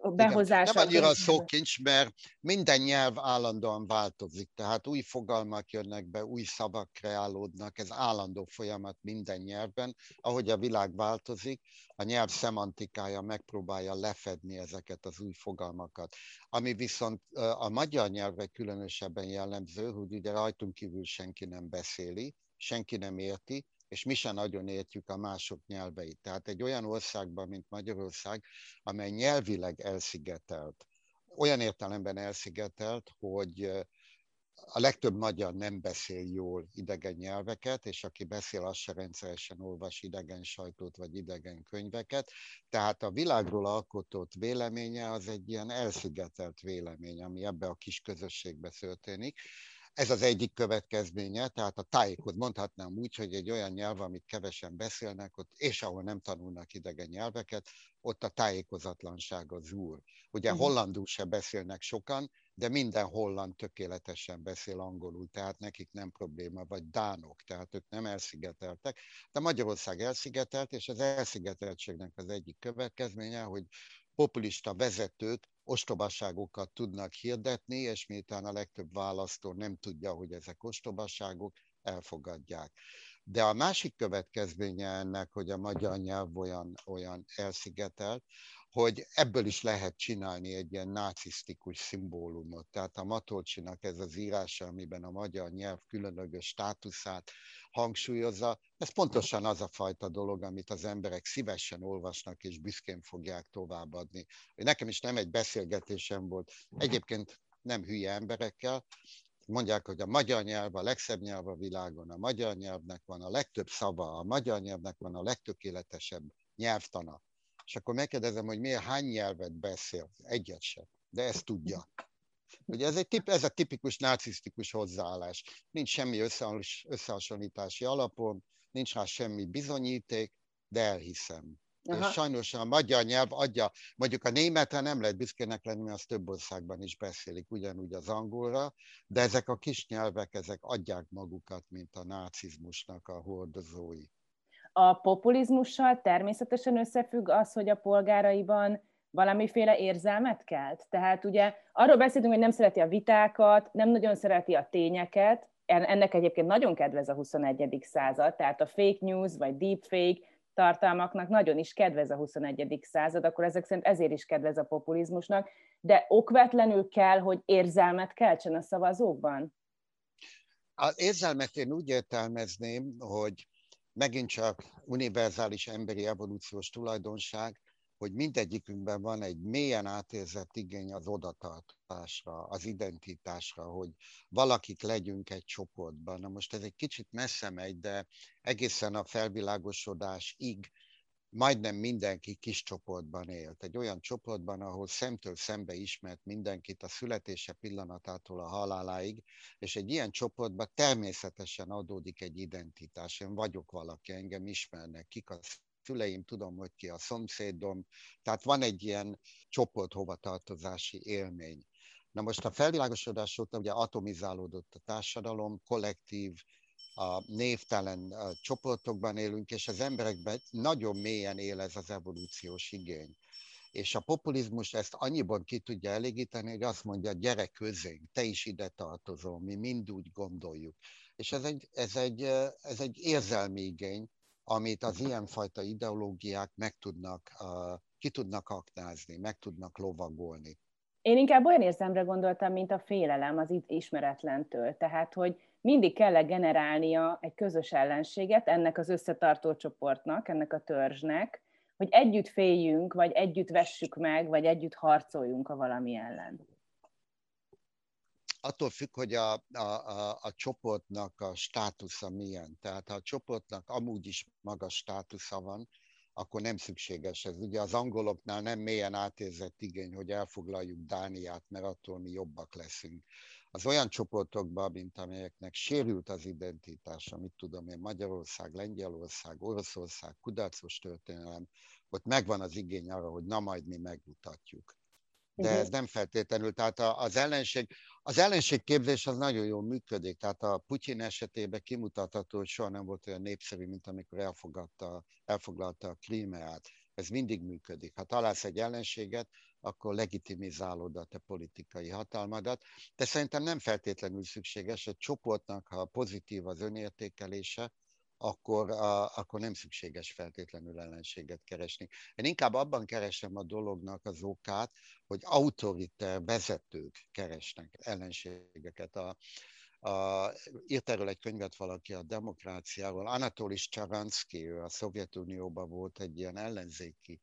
behozása. Nem annyira a szókincs, mert minden nyelv állandóan változik, tehát új fogalmak jönnek be, új szavak kreálódnak, ez állandó folyamat minden nyelvben. Ahogy a világ változik, a nyelv szemantikája megpróbálja lefedni ezeket az új fogalmakat. Ami viszont a magyar nyelvre különösebben jellemző, hogy ugye rajtunk kívül senki nem beszéli, senki nem érti, és mi sem nagyon értjük a mások nyelveit. Tehát egy olyan országban, mint Magyarország, amely nyelvileg elszigetelt, olyan értelemben elszigetelt, hogy a legtöbb magyar nem beszél jól idegen nyelveket, és aki beszél, az se rendszeresen olvas idegen sajtót vagy idegen könyveket. Tehát a világról alkotott véleménye az egy ilyen elszigetelt vélemény, ami ebbe a kis közösségbe történik. Ez az egyik következménye, tehát a tájékot mondhatnám úgy, hogy egy olyan nyelv, amit kevesen beszélnek, ott, és ahol nem tanulnak idegen nyelveket, ott a tájékozatlanság az úr. Ugye uh-huh. hollandul se beszélnek sokan, de minden holland tökéletesen beszél angolul, tehát nekik nem probléma, vagy dánok, tehát ők nem elszigeteltek. De Magyarország elszigetelt, és az elszigeteltségnek az egyik következménye, hogy populista vezetők ostobaságokat tudnak hirdetni, és miután a legtöbb választó nem tudja, hogy ezek ostobaságok, elfogadják. De a másik következménye ennek, hogy a magyar nyelv olyan, olyan elszigetelt, hogy ebből is lehet csinálni egy ilyen narcisztikus szimbólumot. Tehát a Matolcsinak ez az írása, amiben a magyar nyelv különleges státuszát hangsúlyozza, ez pontosan az a fajta dolog, amit az emberek szívesen olvasnak és büszkén fogják továbbadni. Nekem is nem egy beszélgetésem volt, egyébként nem hülye emberekkel, mondják, hogy a magyar nyelv a legszebb nyelv a világon, a magyar nyelvnek van a legtöbb szava, a magyar nyelvnek van a legtökéletesebb nyelvtana. És akkor megkérdezem, hogy miért hány nyelvet beszél? Egyet sem. De ezt tudja. Ugye ez, egy tip, ez a tipikus narcisztikus hozzáállás. Nincs semmi összehasonlítási alapon, nincs rá semmi bizonyíték, de elhiszem. Aha. És sajnos a magyar nyelv adja, mondjuk a németre nem lehet büszkének lenni, mert azt több országban is beszélik, ugyanúgy az angolra, de ezek a kis nyelvek, ezek adják magukat, mint a nácizmusnak a hordozói. A populizmussal természetesen összefügg az, hogy a polgáraiban valamiféle érzelmet kelt? Tehát ugye arról beszélünk, hogy nem szereti a vitákat, nem nagyon szereti a tényeket, ennek egyébként nagyon kedvez a 21. század, tehát a fake news vagy deepfake tartalmaknak nagyon is kedvez a 21. század, akkor ezek szerint ezért is kedvez a populizmusnak, de okvetlenül kell, hogy érzelmet keltsen a szavazókban? Az érzelmet én úgy értelmezném, hogy megint csak univerzális emberi evolúciós tulajdonság, hogy mindegyikünkben van egy mélyen átérzett igény az odatartásra, az identitásra, hogy valakik legyünk egy csoportban. Na most ez egy kicsit messze megy, de egészen a felvilágosodásig majdnem mindenki kis csoportban élt. Egy olyan csoportban, ahol szemtől szembe ismert mindenkit a születése pillanatától a haláláig, és egy ilyen csoportban természetesen adódik egy identitás. Én vagyok valaki, engem ismernek, kik a szüleim, tudom, hogy ki a szomszédom, tehát van egy ilyen csoport hovatartozási élmény. Na most a felvilágosodás óta ugye atomizálódott a társadalom, kollektív, a névtelen csoportokban élünk, és az emberekben nagyon mélyen él ez az evolúciós igény. És a populizmus ezt annyiban ki tudja elégíteni, hogy azt mondja, gyere közénk, te is ide tartozol, mi mind úgy gondoljuk. És ez egy, ez egy, ez egy érzelmi igény, amit az ilyenfajta ideológiák meg tudnak, ki tudnak aknázni, meg tudnak lovagolni. Én inkább olyan érzelmre gondoltam, mint a félelem az ismeretlentől. Tehát, hogy mindig kell generálnia egy közös ellenséget ennek az összetartó csoportnak, ennek a törzsnek, hogy együtt féljünk, vagy együtt vessük meg, vagy együtt harcoljunk a valami ellen attól függ, hogy a, a, a, a csoportnak a státusza milyen. Tehát ha a csoportnak amúgy is magas státusza van, akkor nem szükséges ez. Ugye az angoloknál nem mélyen átérzett igény, hogy elfoglaljuk Dániát, mert attól mi jobbak leszünk. Az olyan csoportokban, mint amelyeknek sérült az identitása, mit tudom én, Magyarország, Lengyelország, Oroszország, kudarcos történelem, ott megvan az igény arra, hogy na majd mi megmutatjuk de ez nem feltétlenül. Tehát az ellenség, az ellenségképzés az nagyon jól működik. Tehát a Putyin esetében kimutatható, hogy soha nem volt olyan népszerű, mint amikor elfogadta, elfoglalta a Krímeát. Ez mindig működik. Ha találsz egy ellenséget, akkor legitimizálod a te politikai hatalmadat. De szerintem nem feltétlenül szükséges, egy csoportnak, ha pozitív az önértékelése, akkor, a, akkor nem szükséges feltétlenül ellenséget keresni. Én inkább abban keresem a dolognak az okát, hogy autoriter vezetők keresnek ellenségeket. A, a, írt erről egy könyvet valaki a demokráciáról, Anatolis Csaransky, ő a Szovjetunióban volt egy ilyen ellenzéki,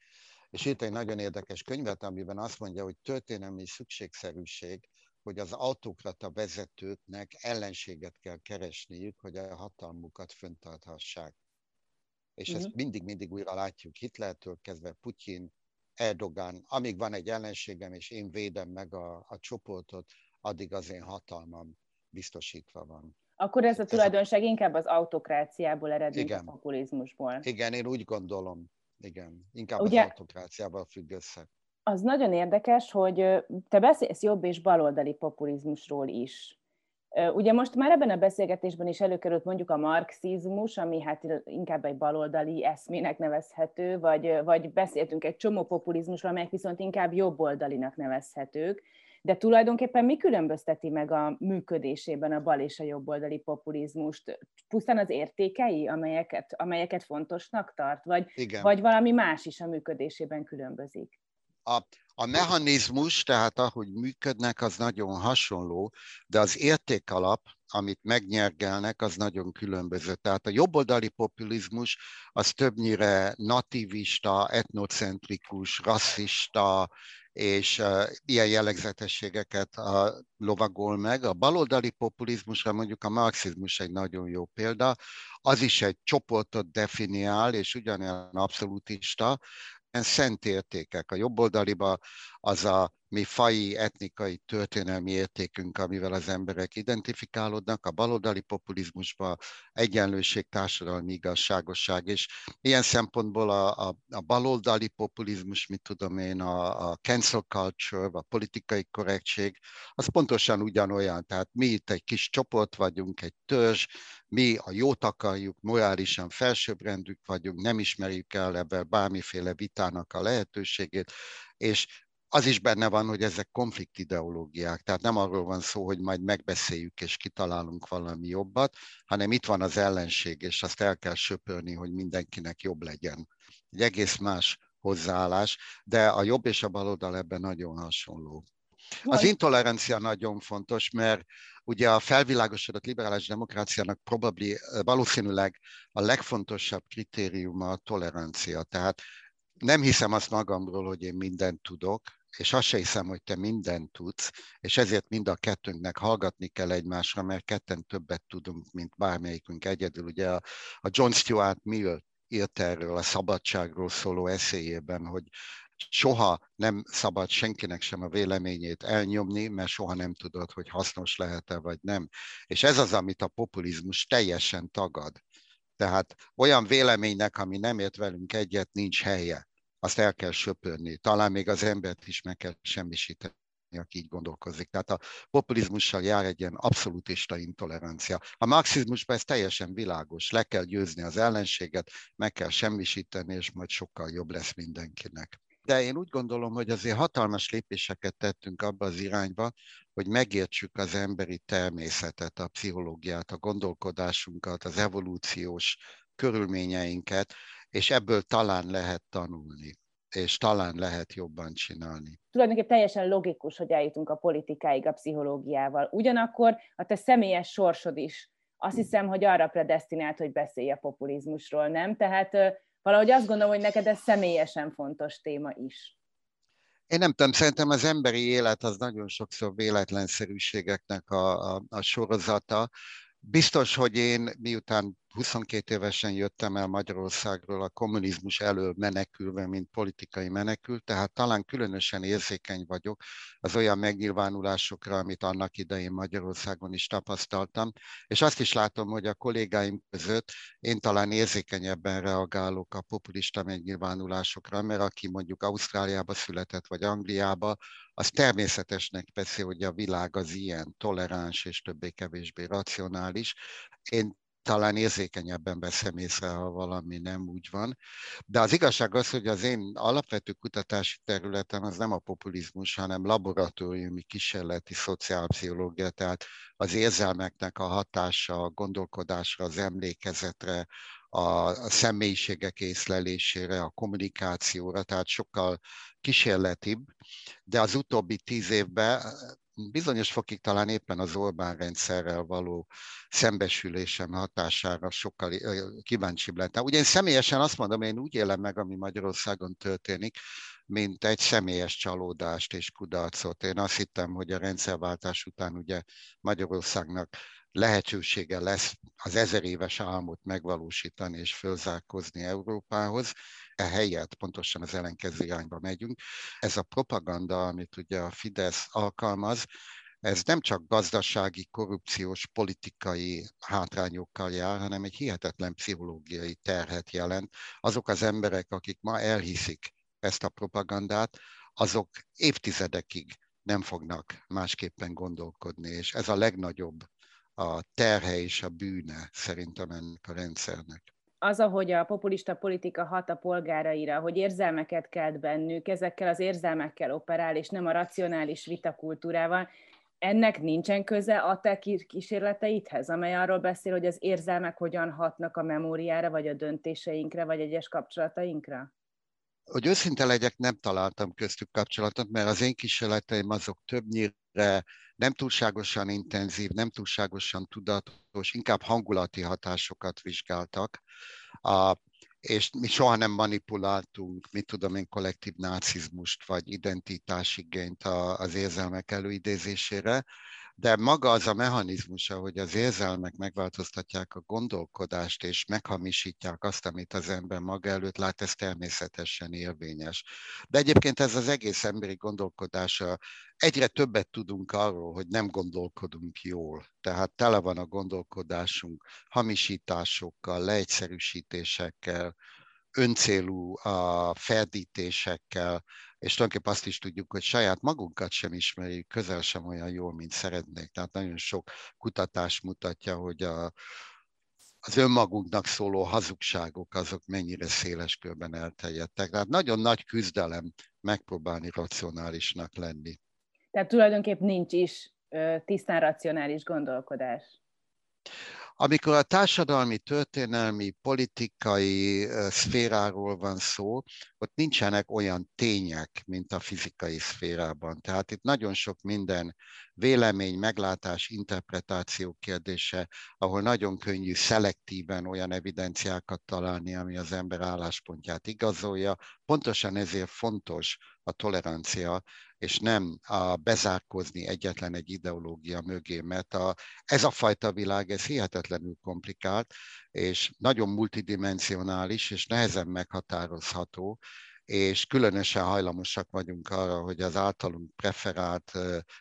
és írt egy nagyon érdekes könyvet, amiben azt mondja, hogy történelmi szükségszerűség, hogy az autokrata vezetőknek ellenséget kell keresniük, hogy a hatalmukat föntarthassák. És uh-huh. ezt mindig-mindig újra látjuk Hitlertől kezdve Putyin, Erdogan, amíg van egy ellenségem, és én védem meg a, a csoportot, addig az én hatalmam biztosítva van. Akkor ez a tulajdonság inkább az autokráciából ered, Igen. a populizmusból. Igen, én úgy gondolom. Igen, inkább Ugye, az autokráciával függ össze. Az nagyon érdekes, hogy te beszélsz jobb és baloldali populizmusról is. Ugye most már ebben a beszélgetésben is előkerült mondjuk a marxizmus, ami hát inkább egy baloldali eszmének nevezhető, vagy, vagy beszéltünk egy csomó populizmusról, amelyek viszont inkább jobboldalinak nevezhetők. De tulajdonképpen mi különbözteti meg a működésében a bal és a jobboldali populizmust? Pusztán az értékei, amelyeket, amelyeket fontosnak tart? Vagy, Igen. vagy valami más is a működésében különbözik? A, a mechanizmus, tehát ahogy működnek, az nagyon hasonló, de az értékalap, amit megnyergelnek, az nagyon különböző. Tehát a jobboldali populizmus az többnyire nativista, etnocentrikus, rasszista, és uh, ilyen jellegzetességeket uh, lovagol meg. A baloldali populizmusra mondjuk a marxizmus egy nagyon jó példa, az is egy csoportot definiál, és ugyanilyen abszolútista, szent értékek. A jobboldaliba az a mi fai, etnikai, történelmi értékünk, amivel az emberek identifikálódnak, a baloldali populizmusban egyenlőség, társadalmi igazságosság, és ilyen szempontból a, a, a baloldali populizmus, mit tudom én, a, a cancel culture, a politikai korrektség, az pontosan ugyanolyan, tehát mi itt egy kis csoport vagyunk, egy törzs, mi a jót akarjuk, morálisan felsőbbrendük vagyunk, nem ismerjük el ebben bármiféle vitának a lehetőségét, és az is benne van, hogy ezek konfliktideológiák, tehát nem arról van szó, hogy majd megbeszéljük és kitalálunk valami jobbat, hanem itt van az ellenség, és azt el kell söpörni, hogy mindenkinek jobb legyen. Egy egész más hozzáállás, de a jobb és a baloldal ebben nagyon hasonló. Az intolerancia nagyon fontos, mert ugye a felvilágosodott liberális demokráciának probably, valószínűleg a legfontosabb kritériuma a tolerancia. Tehát nem hiszem azt magamról, hogy én mindent tudok, és azt se hiszem, hogy te mindent tudsz, és ezért mind a kettőnknek hallgatni kell egymásra, mert ketten többet tudunk, mint bármelyikünk egyedül. Ugye a, a John Stuart Mill írt erről a szabadságról szóló eszéjében, hogy soha nem szabad senkinek sem a véleményét elnyomni, mert soha nem tudod, hogy hasznos lehet-e vagy nem. És ez az, amit a populizmus teljesen tagad. Tehát olyan véleménynek, ami nem ért velünk egyet, nincs helye azt el kell söpörni. Talán még az embert is meg kell semmisíteni aki így gondolkozik. Tehát a populizmussal jár egy ilyen abszolútista intolerancia. A marxizmusban ez teljesen világos. Le kell győzni az ellenséget, meg kell semmisíteni, és majd sokkal jobb lesz mindenkinek. De én úgy gondolom, hogy azért hatalmas lépéseket tettünk abba az irányba, hogy megértsük az emberi természetet, a pszichológiát, a gondolkodásunkat, az evolúciós körülményeinket, és ebből talán lehet tanulni, és talán lehet jobban csinálni. Tulajdonképpen teljesen logikus, hogy eljutunk a politikáig a pszichológiával. Ugyanakkor a te személyes sorsod is azt hiszem, hogy arra predestinált, hogy beszélj a populizmusról, nem? Tehát valahogy azt gondolom, hogy neked ez személyesen fontos téma is. Én nem tudom, szerintem az emberi élet az nagyon sokszor véletlenszerűségeknek a, a, a sorozata. Biztos, hogy én miután 22 évesen jöttem el Magyarországról a kommunizmus elől menekülve, mint politikai menekült, tehát talán különösen érzékeny vagyok az olyan megnyilvánulásokra, amit annak idején Magyarországon is tapasztaltam, és azt is látom, hogy a kollégáim között én talán érzékenyebben reagálok a populista megnyilvánulásokra, mert aki mondjuk Ausztráliába született, vagy Angliába, az természetesnek veszi, hogy a világ az ilyen toleráns és többé-kevésbé racionális. Én talán érzékenyebben veszem észre, ha valami nem úgy van. De az igazság az, hogy az én alapvető kutatási területem az nem a populizmus, hanem laboratóriumi kísérleti szociálpszichológia, tehát az érzelmeknek a hatása, a gondolkodásra, az emlékezetre, a személyiségek észlelésére, a kommunikációra, tehát sokkal kísérletibb, de az utóbbi tíz évben bizonyos fokig talán éppen az Orbán rendszerrel való szembesülésem hatására sokkal kíváncsibb lettem. Ugye én személyesen azt mondom, én úgy élem meg, ami Magyarországon történik, mint egy személyes csalódást és kudarcot. Én azt hittem, hogy a rendszerváltás után ugye Magyarországnak lehetősége lesz az ezer éves álmot megvalósítani és fölzárkozni Európához, ehelyett pontosan az ellenkező irányba megyünk. Ez a propaganda, amit ugye a Fidesz alkalmaz, ez nem csak gazdasági, korrupciós, politikai hátrányokkal jár, hanem egy hihetetlen pszichológiai terhet jelent. Azok az emberek, akik ma elhiszik ezt a propagandát, azok évtizedekig nem fognak másképpen gondolkodni, és ez a legnagyobb a terhe és a bűne szerintem ennek a rendszernek az, ahogy a populista politika hat a polgáraira, hogy érzelmeket kelt bennük, ezekkel az érzelmekkel operál, és nem a racionális vitakultúrával, ennek nincsen köze a te kísérleteidhez, amely arról beszél, hogy az érzelmek hogyan hatnak a memóriára, vagy a döntéseinkre, vagy egyes kapcsolatainkra? Hogy őszinte legyek, nem találtam köztük kapcsolatot, mert az én kísérleteim azok többnyire nem túlságosan intenzív, nem túlságosan tudatos, inkább hangulati hatásokat vizsgáltak. A, és mi soha nem manipuláltunk, mit tudom én, kollektív nácizmust vagy identitásigényt az érzelmek előidézésére, de maga az a mechanizmus, hogy az érzelmek megváltoztatják a gondolkodást, és meghamisítják azt, amit az ember maga előtt lát, ez természetesen érvényes. De egyébként ez az egész emberi gondolkodása, egyre többet tudunk arról, hogy nem gondolkodunk jól. Tehát tele van a gondolkodásunk hamisításokkal, leegyszerűsítésekkel, öncélú a ferdítésekkel, és tulajdonképpen azt is tudjuk, hogy saját magunkat sem ismerjük közel sem olyan jól, mint szeretnék. Tehát nagyon sok kutatás mutatja, hogy a, az önmagunknak szóló hazugságok azok mennyire széles körben elterjedtek. Tehát nagyon nagy küzdelem megpróbálni racionálisnak lenni. Tehát tulajdonképpen nincs is tisztán racionális gondolkodás. Amikor a társadalmi, történelmi, politikai szféráról van szó, ott nincsenek olyan tények, mint a fizikai szférában. Tehát itt nagyon sok minden vélemény, meglátás, interpretáció kérdése, ahol nagyon könnyű szelektíven olyan evidenciákat találni, ami az ember álláspontját igazolja. Pontosan ezért fontos a tolerancia, és nem a bezárkozni egyetlen egy ideológia mögé, mert a, ez a fajta világ, ez hihetetlenül komplikált, és nagyon multidimensionális, és nehezen meghatározható, és különösen hajlamosak vagyunk arra, hogy az általunk preferált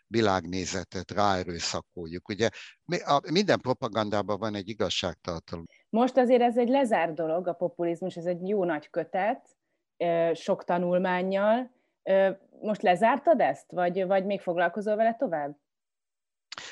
világnézetet ráerőszakoljuk. Ugye minden propagandában van egy igazságtartalom. Most azért ez egy lezárt dolog, a populizmus, ez egy jó nagy kötet, sok tanulmányjal, most lezártad ezt, vagy, vagy még foglalkozol vele tovább?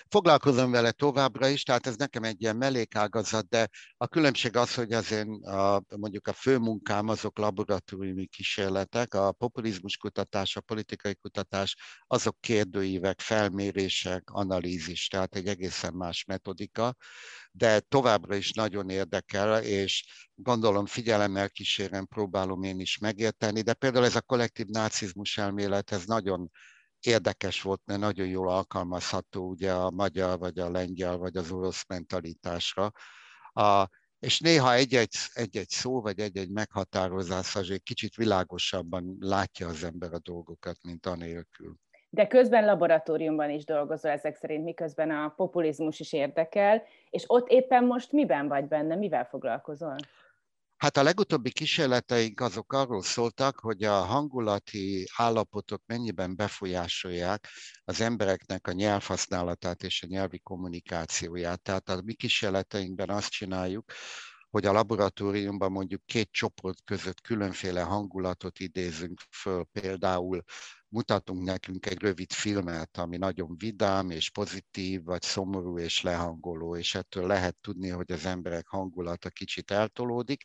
Foglalkozom vele továbbra is, tehát ez nekem egy ilyen mellékágazat, de a különbség az, hogy az én a, mondjuk a fő munkám azok laboratóriumi kísérletek, a populizmus kutatás, a politikai kutatás, azok kérdőívek, felmérések, analízis, tehát egy egészen más metodika, de továbbra is nagyon érdekel, és gondolom figyelemmel kísérem, próbálom én is megérteni, de például ez a kollektív nácizmus elmélet, ez nagyon érdekes volt, mert nagyon jól alkalmazható ugye a magyar, vagy a lengyel, vagy az orosz mentalitásra. A, és néha egy-egy, egy-egy szó, vagy egy-egy meghatározás azért kicsit világosabban látja az ember a dolgokat, mint anélkül. De közben laboratóriumban is dolgozol ezek szerint, miközben a populizmus is érdekel, és ott éppen most miben vagy benne, mivel foglalkozol? Hát a legutóbbi kísérleteink azok arról szóltak, hogy a hangulati állapotok mennyiben befolyásolják az embereknek a nyelvhasználatát és a nyelvi kommunikációját. Tehát a mi kísérleteinkben azt csináljuk, hogy a laboratóriumban mondjuk két csoport között különféle hangulatot idézünk föl, például mutatunk nekünk egy rövid filmet, ami nagyon vidám és pozitív, vagy szomorú és lehangoló, és ettől lehet tudni, hogy az emberek hangulata kicsit eltolódik,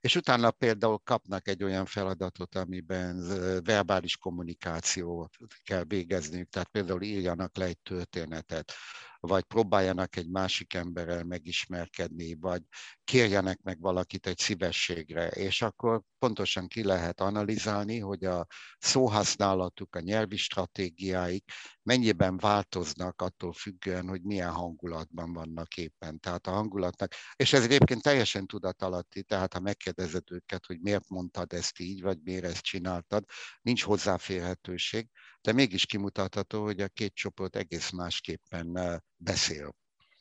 és utána például kapnak egy olyan feladatot, amiben verbális kommunikációt kell végezniük, tehát például írjanak le egy történetet, vagy próbáljanak egy másik emberrel megismerkedni, vagy kérjenek meg valakit egy szívességre, és akkor pontosan ki lehet analizálni, hogy a szóhasználatuk, a nyelvi stratégiáik mennyiben változnak attól függően, hogy milyen hangulatban vannak éppen. Tehát a hangulatnak, és ez egyébként teljesen tudatalatti, tehát ha megkérdezed őket, hogy miért mondtad ezt így, vagy miért ezt csináltad, nincs hozzáférhetőség, de mégis kimutatható, hogy a két csoport egész másképpen eh, beszél.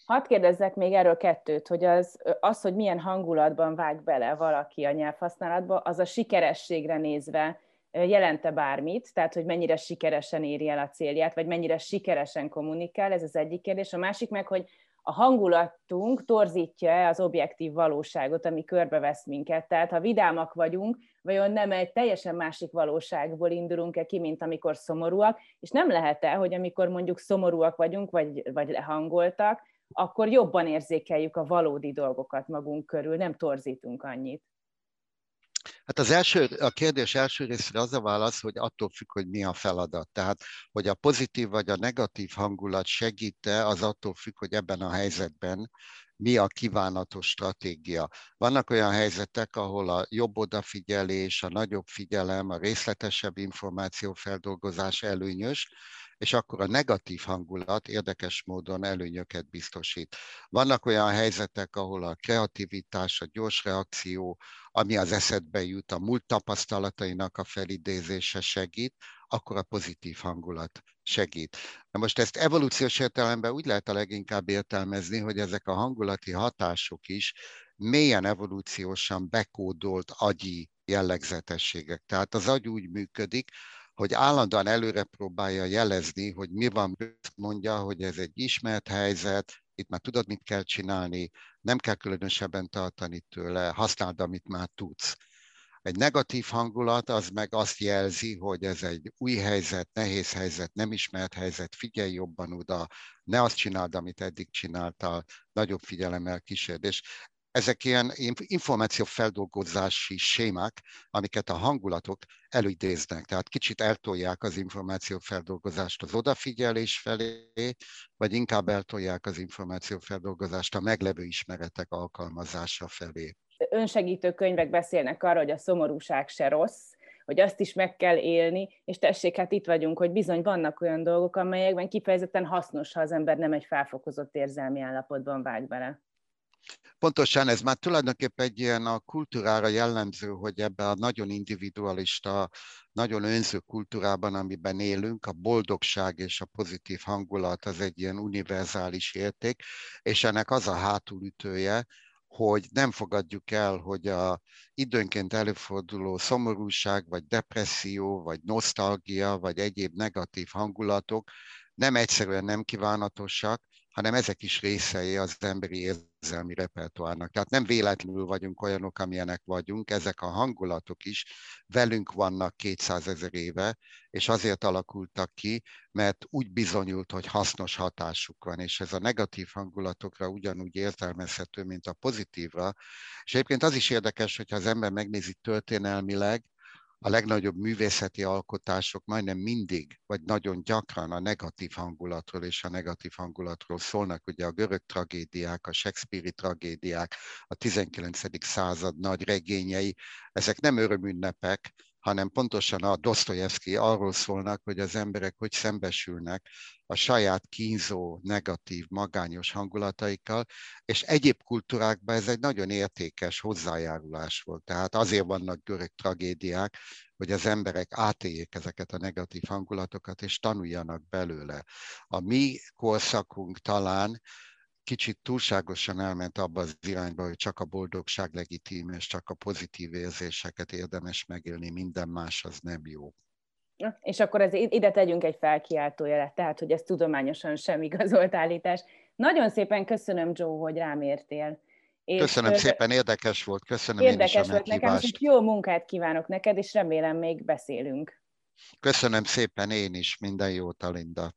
Hadd kérdezzek még erről kettőt, hogy az, az, hogy milyen hangulatban vág bele valaki a nyelvhasználatba, az a sikerességre nézve jelente bármit, tehát hogy mennyire sikeresen éri el a célját, vagy mennyire sikeresen kommunikál, ez az egyik kérdés. A másik meg, hogy a hangulatunk torzítja az objektív valóságot, ami körbevesz minket. Tehát ha vidámak vagyunk, vajon nem egy teljesen másik valóságból indulunk-e ki, mint amikor szomorúak, és nem lehet-e, hogy amikor mondjuk szomorúak vagyunk, vagy, vagy lehangoltak, akkor jobban érzékeljük a valódi dolgokat magunk körül, nem torzítunk annyit. Hát az első, a kérdés első részre az a válasz, hogy attól függ, hogy mi a feladat. Tehát, hogy a pozitív vagy a negatív hangulat segíte, az attól függ, hogy ebben a helyzetben mi a kívánatos stratégia. Vannak olyan helyzetek, ahol a jobb odafigyelés, a nagyobb figyelem, a részletesebb információfeldolgozás előnyös, és akkor a negatív hangulat érdekes módon előnyöket biztosít. Vannak olyan helyzetek, ahol a kreativitás, a gyors reakció, ami az eszedbe jut, a múlt tapasztalatainak a felidézése segít, akkor a pozitív hangulat segít. Na most ezt evolúciós értelemben úgy lehet a leginkább értelmezni, hogy ezek a hangulati hatások is mélyen evolúciósan bekódolt agyi jellegzetességek. Tehát az agy úgy működik, hogy állandóan előre próbálja jelezni, hogy mi van, mondja, hogy ez egy ismert helyzet, itt már tudod, mit kell csinálni, nem kell különösebben tartani tőle, használd, amit már tudsz. Egy negatív hangulat az meg azt jelzi, hogy ez egy új helyzet, nehéz helyzet, nem ismert helyzet, figyelj jobban oda, ne azt csináld, amit eddig csináltál, nagyobb figyelemmel kísérd. És ezek ilyen információfeldolgozási sémák, amiket a hangulatok előidéznek. Tehát kicsit eltolják az információfeldolgozást az odafigyelés felé, vagy inkább eltolják az információfeldolgozást a meglevő ismeretek alkalmazása felé. Önsegítő könyvek beszélnek arról, hogy a szomorúság se rossz, hogy azt is meg kell élni, és tessék, hát itt vagyunk, hogy bizony vannak olyan dolgok, amelyekben kifejezetten hasznos, ha az ember nem egy felfokozott érzelmi állapotban vág bele. Pontosan ez már tulajdonképpen egy ilyen a kultúrára jellemző, hogy ebben a nagyon individualista, nagyon önző kultúrában, amiben élünk, a boldogság és a pozitív hangulat az egy ilyen univerzális érték, és ennek az a hátulütője, hogy nem fogadjuk el, hogy a időnként előforduló szomorúság, vagy depresszió, vagy nosztalgia, vagy egyéb negatív hangulatok nem egyszerűen nem kívánatosak, hanem ezek is részei az emberi érzelmi repertoárnak. Tehát nem véletlenül vagyunk olyanok, amilyenek vagyunk, ezek a hangulatok is velünk vannak 200 ezer éve, és azért alakultak ki, mert úgy bizonyult, hogy hasznos hatásuk van, és ez a negatív hangulatokra ugyanúgy értelmezhető, mint a pozitívra. És egyébként az is érdekes, hogyha az ember megnézi történelmileg, a legnagyobb művészeti alkotások majdnem mindig, vagy nagyon gyakran a negatív hangulatról és a negatív hangulatról szólnak. Ugye a görög tragédiák, a Shakespeare-i tragédiák, a 19. század nagy regényei, ezek nem örömünnepek, hanem pontosan a Dostoyevsky arról szólnak, hogy az emberek hogy szembesülnek a saját kínzó, negatív, magányos hangulataikkal, és egyéb kultúrákban ez egy nagyon értékes hozzájárulás volt. Tehát azért vannak görög tragédiák, hogy az emberek átéljék ezeket a negatív hangulatokat, és tanuljanak belőle. A mi korszakunk talán kicsit túlságosan elment abba az irányba, hogy csak a boldogság legitim, és csak a pozitív érzéseket érdemes megélni, minden más az nem jó. És akkor ez, ide tegyünk egy felkiáltójelet, tehát, hogy ez tudományosan sem igazolt állítás. Nagyon szépen köszönöm, Joe, hogy rám értél. És köszönöm szépen, érdekes volt, köszönöm érdekes én is a volt nekem, és jó munkát kívánok neked, és remélem még beszélünk. Köszönöm szépen én is, minden jót, Alinda.